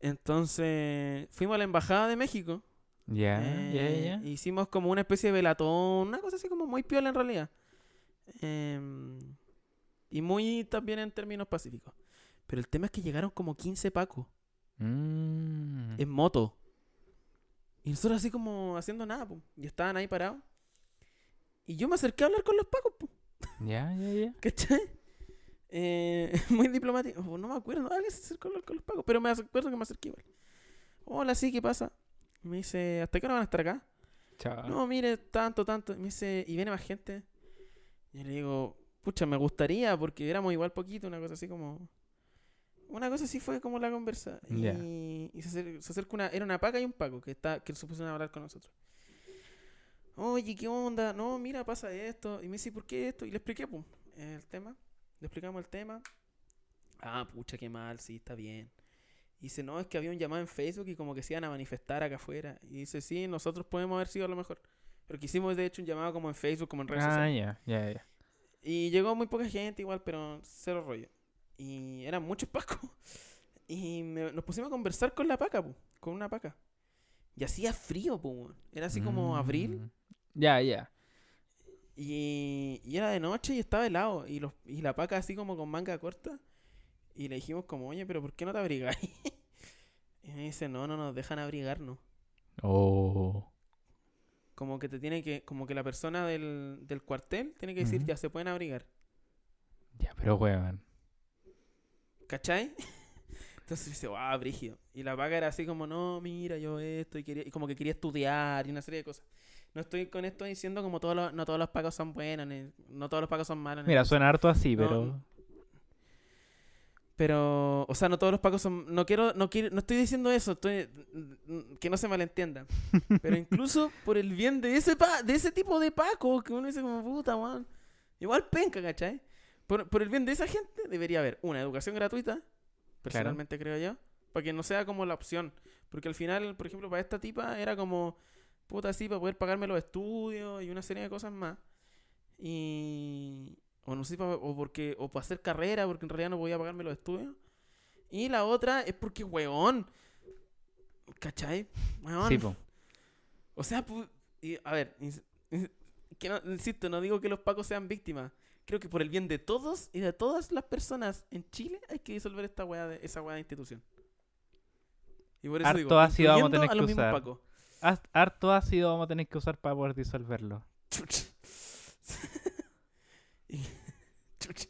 Entonces, fuimos a la embajada de México. Ya. Ya, eh. Hicimos como una especie de velatón, una cosa así como muy piola en realidad. Em, y muy también en términos pacíficos. Pero el tema es que llegaron como 15 pacos Mm. en moto. Y nosotros así como haciendo nada, po. Y estaban ahí parados. Y yo me acerqué a hablar con los pacos, po. Ya, ya, ya. ¿Cachai? Eh, <laughs> muy diplomático. Oh, no me acuerdo. Alguien se acercó a hablar con los pacos. Pero me acuerdo que me acerqué igual. Hola, sí, ¿qué pasa? Me dice, ¿hasta qué hora van a estar acá? Chao. No, mire, tanto, tanto. Me dice, ¿y viene más gente? Y yo le digo, pucha, me gustaría porque éramos igual poquito, una cosa así como... Una cosa así fue como la conversa. Y, Ya. y se, acer- se acerca una... Era una paca y un paco que, está, que se pusieron a hablar con nosotros. Oye, ¿qué onda? No, mira, pasa esto. Y me dice, ¿por qué esto? Y le expliqué, pum, el tema. Le explicamos el tema. Ah, pucha, qué mal, sí, está bien. Y dice, no, es que había un llamado en Facebook y como que se iban a manifestar acá afuera. Y dice, sí, nosotros podemos haber sido a lo mejor. Pero que hicimos, de hecho, un llamado como en Facebook, como en redes Ah, sociales. ya, ya, ya. Y llegó muy poca gente igual, pero cero rollo. Y eran muchos pacos. <laughs> Y me- nos pusimos a conversar con la paca, pu, con una paca. Y hacía frío, pu, weón. Era así como abril. Mm. Ya, ya. Y, y era de noche y estaba helado. Y, los, y la paca así como con manga corta. Y le dijimos como, oye, pero ¿por qué no te abrigáis? <laughs> Y me dice, no, no nos dejan abrigarnos. Oh. Como que te tiene que, como que la persona del, del cuartel tiene que decir, Ujú. ya se pueden abrigar. Ya, pero weón. ¿Cachai? <laughs> Entonces dice, wow, brígido. Y la vaga era así como, no, mira, yo esto, y, quería, y como que quería estudiar y una serie de cosas. No estoy con esto diciendo como todos los, no todos los pagos son buenos, ni- no todos los pagos son malos. Mira, suena harto así, No, pero. Pero, o sea, no todos los pacos son. No quiero, no quiero, no estoy diciendo eso, estoy que no se malentienda. <laughs> Pero incluso por el bien de ese pa- de ese tipo de paco, que uno dice como puta, weón. Igual penca, ¿cachai? Por, por el bien de esa gente debería haber una educación gratuita, personalmente creo yo, para que no sea como la opción. Porque al final, por ejemplo, para esta tipa era como, puta, sí, para poder pagarme los estudios y una serie de cosas más. Y. O no sé, o porque. O para hacer carrera, porque en realidad no podía pagarme los estudios. Y la otra es porque, weón. ¿Cachai? Weón. Sí, po. O sea, y, a ver, que no- insisto, no digo que los pacos sean víctimas. Creo que por el bien de todos y de todas las personas en Chile hay que disolver esta weá de, esa weá de institución. Y por eso Harto digo, ácido vamos a tener que usar. pacos. Harto ácido vamos a tener que usar para poder disolverlo. Chucha. Y- chucha.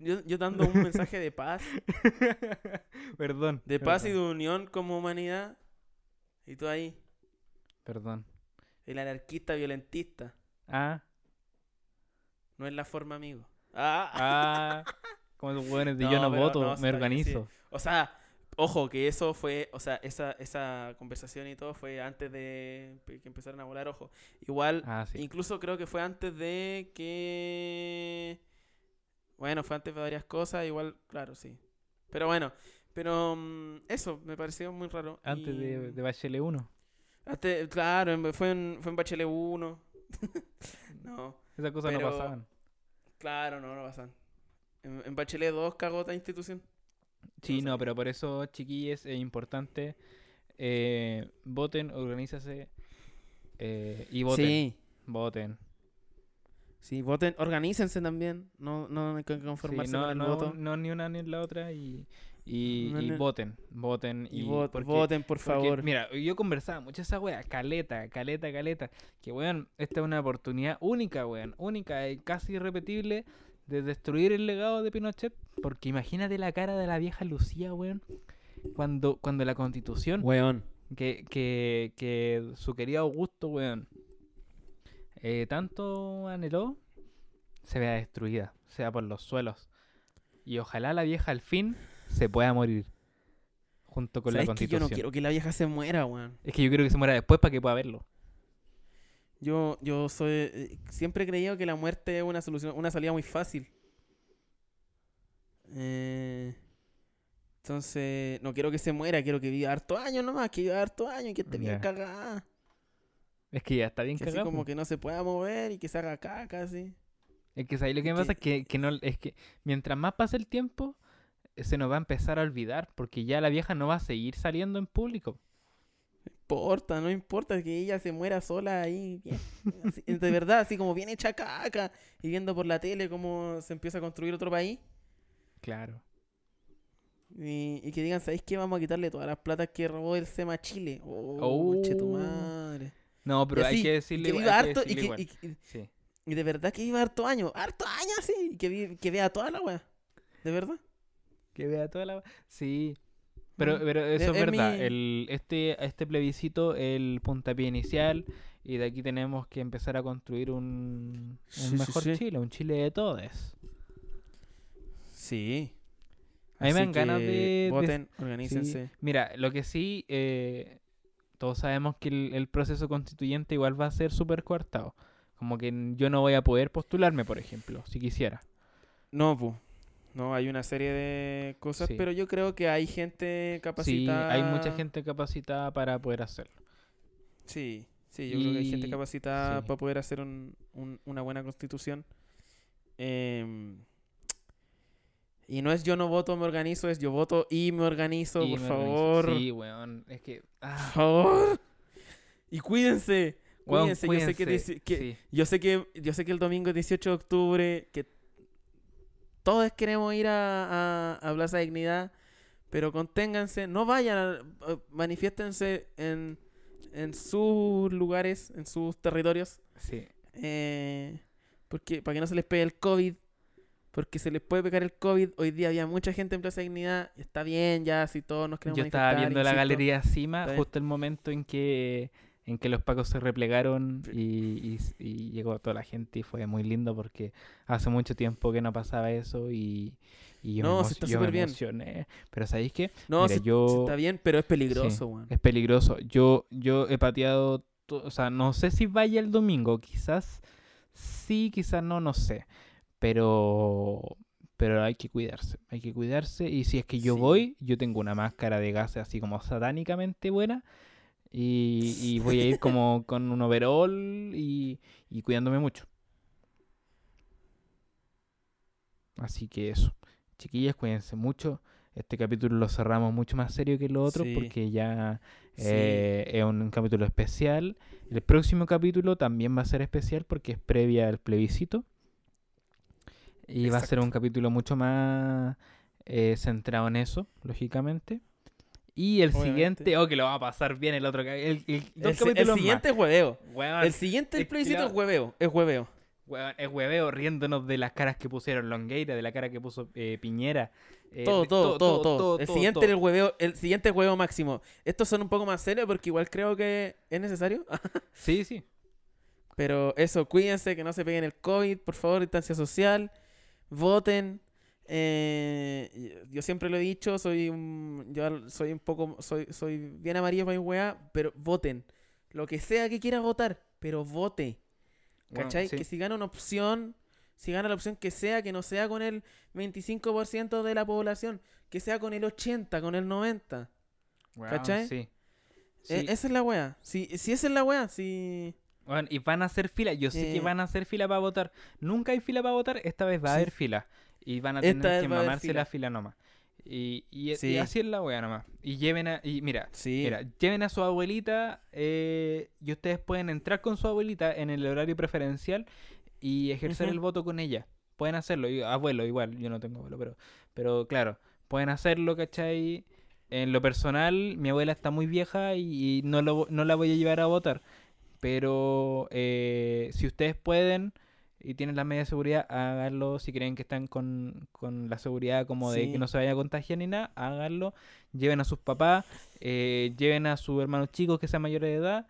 Yo, yo dando un mensaje de paz, <laughs> perdón. de paz y de unión como humanidad. Y tú ahí, Perdón. el anarquista violentista. Ah, No es la forma, amigo. Ah. ah. <laughs> Como los hueones de No, yo no voto, no, me organizo. O sea, ojo, que eso fue, o sea, esa, esa conversación y todo fue antes de que empezaran a volar, ojo. Igual, Ah, sí. incluso creo que fue antes de que... Bueno, fue antes de varias cosas, igual, claro, sí. Pero bueno, pero mm, eso me pareció muy raro. Antes y- de, de Bachelet 1. antes- claro, en- fue en, fue en Bachelet 1. <laughs> no, Esas cosas Pero- no pasaban. claro, no, no pasan. En, en Bachelet 2 cagó otra institución. Sí, no pero por eso, chiquillos, es importante. eh, voten, organízase. eh, y voten. Sí. Voten. Sí, voten, organícense también. No, no hay que Sí, conformarse no, con el no, voto. no ni una ni la otra y, y, No, y no. voten, voten. Y, Y, vo- porque- voten, por porque, favor. mira, yo conversaba mucho esa wea, caleta, caleta, caleta. Que weón, esta es una oportunidad única, weón, única y casi irrepetible de destruir el legado de Pinochet. Porque imagínate la cara de la vieja Lucía, weón, cuando, cuando la constitución Weón. que, que, que su querido Augusto, weón, eh, tanto anheló, se vea destruida, sea por los suelos. Y ojalá la vieja al fin se pueda morir. Junto con la ¿Sabes que yo no quiero que la vieja se muera, weón? Es que yo quiero que se muera después para que pueda verlo. Yo, yo soy. eh, Siempre he creído que la muerte es una solución, una salida muy fácil. Eh, entonces, no quiero que se muera, quiero que viva harto años nomás, que viva harto años y que esté bien Ya. cagada. Es que ya está bien Que así como po. que no se pueda mover y que se haga caca, así. Es que ¿sabes lo que me pasa es que- que, no es que mientras más pase el tiempo eh, se nos va a empezar a olvidar porque ya la vieja no va a seguir saliendo en público. importa, no importa que ella se muera sola ahí, bien, así, de verdad, así como bien hecha caca y viendo por la tele cómo se empieza a construir otro país Claro. y, y que digan, ¿sabéis qué? Vamos a quitarle todas las platas que robó el SEMA Chile. Oh, Oh. tu madre. No, pero hay que decirle que viva harto y, que, Sí. y de verdad que viva harto años, harto años así, y que, que vea toda la weá, de verdad. Que vea toda la... Sí. Pero, Mm. pero eso es, es verdad. mi- El, este, este plebiscito, el puntapié inicial, y de aquí tenemos que empezar a construir un, un Sí, sí, mejor sí. Chile, un Chile de todos. Sí. A mí me dan ganas de- Voten, Sí. organícense. Mira, lo que sí, eh, todos sabemos que el, el proceso constituyente igual va a ser súper coartado. Como que yo no voy a poder postularme, por ejemplo, si quisiera. No, pu. No, hay una serie de cosas, Sí. pero yo creo que hay gente Sí, capacitada. hay mucha gente capacitada para poder hacerlo. Sí, sí, yo creo que hay gente capacitada sí. para poder hacer un- un- una buena constitución. Em, y no es yo no voto, me organizo, es yo voto y me organizo, Y por me organizo. favor. Sí, weón. Es que. Por ah, favor. Y cuídense. weón, Cuídense, yo sé que, sí. yo sé que yo sé que el domingo es 18 de octubre, que todos queremos ir a, a, a Plaza Dignidad, pero conténganse, no vayan, a, eh, manifiéstense en, en sus lugares, en sus territorios, Sí. eh, porque para que no se les pegue el COVID, porque se les puede pegar el COVID. Hoy día había mucha gente en Plaza Dignidad, está bien ya, si todos nos queremos Yo estaba viendo la galería Cima, justo el momento en que en que los pacos se replegaron y, y- y llegó toda la gente y fue muy lindo porque hace mucho tiempo que no pasaba eso y, y yo, No, me, sí está yo me bien. Pero ¿sabéis qué? No, Mira, sí- sí yo- está bien, pero es Sí, peligroso, weón. es peligroso. Yo, yo he pateado, o sea, no sé si vaya el domingo, quizás sí, quizás no, no sé. Pero, pero hay que cuidarse, hay que cuidarse. Y si es que yo Sí. voy, yo tengo una máscara de gases así como satánicamente buena. Y, y voy a ir como con un overall y, y cuidándome mucho. Así que eso. Chiquillas, cuídense mucho. Este capítulo lo cerramos mucho más serio que lo otro Sí. porque ya Sí. eh, es un capítulo especial. El próximo capítulo también va a ser especial porque es previa al plebiscito. Y va a ser un capítulo mucho más eh, centrado en eso, lógicamente. Y el Obviamente. siguiente, oh, que lo va a pasar bien el otro el, el- dos El, el más. siguiente es hueveo. Weón, El siguiente es que plebiscito es hueveo. Es hueveo. weón, es hueveo riéndonos de las caras que pusieron Longueira, de la cara que puso eh, Piñera. eh, Todo, todo, todo, todo. El todo, siguiente todo. el hueveo, el siguiente es hueveo máximo. Estos son un poco más serios porque igual creo que es necesario. <laughs> Sí, sí. Pero eso, cuídense que no se peguen el COVID, por favor, distancia social, voten. Eh, yo siempre lo he dicho, soy un, yo soy un poco, soy, soy bien amarillo para mi weá, pero voten. Lo que sea que quiera votar, pero vote. Bueno, ¿Cachai? sí. Que si gana una opción, si gana la opción que sea, que no sea con el 25% de la población, que sea con el 80, con el 90. Weón, ¿cachai? Sí. Eh, Sí. esa es la weá. Si, si esa es la weá, si... Bueno, y van a hacer fila. Yo sé que van a hacer fila para votar. Nunca hay fila para votar. Esta vez va a Sí. haber fila. Y van a tener que mamarse fila. la fila nomás. Y, y, y Sí. así es la wea nomás. Y lleven a. Y mira, Sí. mira, lleven a su abuelita. eh, y ustedes pueden entrar con su abuelita en el horario preferencial y ejercer el voto con ella. Pueden hacerlo. Abuelo, igual. Yo no tengo abuelo, pero, pero claro, pueden hacerlo, ¿cachai? En lo personal, mi abuela está muy vieja y, y no, lo, no la voy a llevar a votar. Pero eh, si ustedes pueden y tienen las medidas de seguridad, háganlo. Si creen que están con, con la seguridad como de Sí. que no se vaya a contagiar ni nada, háganlo. Lleven a sus papás, eh, lleven a sus hermanos chicos que sean mayores de edad.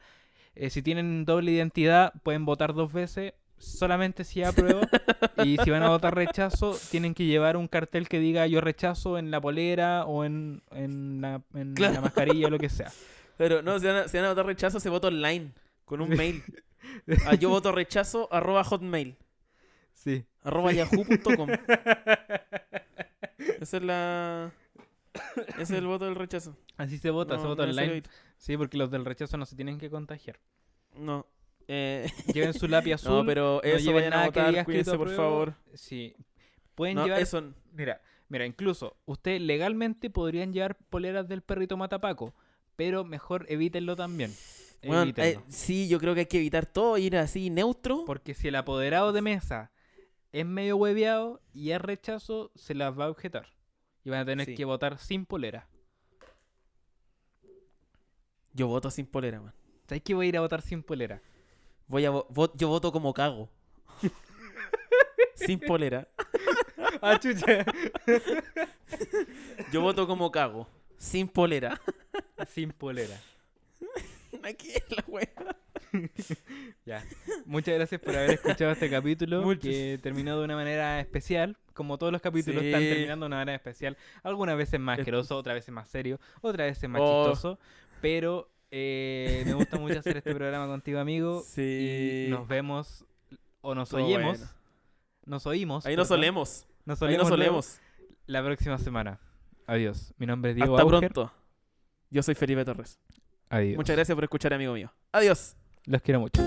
Eh, si tienen doble identidad, pueden votar dos veces. Solamente si apruebo. <laughs> y si van a votar rechazo, tienen que llevar un cartel que diga yo rechazo en la polera o en, en, la, en Claro. la mascarilla o lo que sea. Pero no, si van, a, si van a votar rechazo, se vota online, con un mail. Ah, yo voto <laughs> rechazo, arroba hotmail, Sí. arroba yahoo.com. <laughs> Esa es la... Ese es el voto del rechazo. Así se vota, No, se vota no online. Sí, porque los del rechazo no se tienen que contagiar. No. Eh, <laughs> Lleven su lápiz azul. no, pero no eso lleven vayan a nada que votar, diga cuídense por favor. Sí. Pueden No, llevar. eso... Mira, mira, incluso ustedes legalmente podrían llevar poleras del perrito matapaco, pero mejor evítenlo también. Evítenlo. eh, sí, yo creo que hay que evitar todo, ir así neutro. Porque si el apoderado de mesa es medio hueveado y es rechazo, se las va a objetar. Y van a tener Sí. que votar sin polera. Yo voto sin polera, man. ¿Sabes que voy a ir a votar sin polera? Voy a vo- vo- yo voto como cago. sin polera. <laughs> ¡Ah, chucha! Yo voto como cago. Sin polera. sin polera. Aquí es <laughs> la wea. <laughs> Ya. Muchas gracias por haber escuchado este capítulo que terminó de una manera especial. Como todos los capítulos están terminando de una manera especial. Algunas veces más asqueroso, otras veces más serio, otras veces más Oh. chistoso. Pero eh, me gusta mucho hacer este programa contigo, amigo. Sí. Y nos vemos o nos Todo oyemos. bueno. Nos oímos. Ahí nos solemos. Nos Ahí nos solemos. la próxima semana. Adiós. Mi nombre es Diego Hasta Auger. pronto. Yo soy Felipe Torres. Adiós. Muchas gracias por escuchar, amigo mío. Adiós. Los quiero mucho.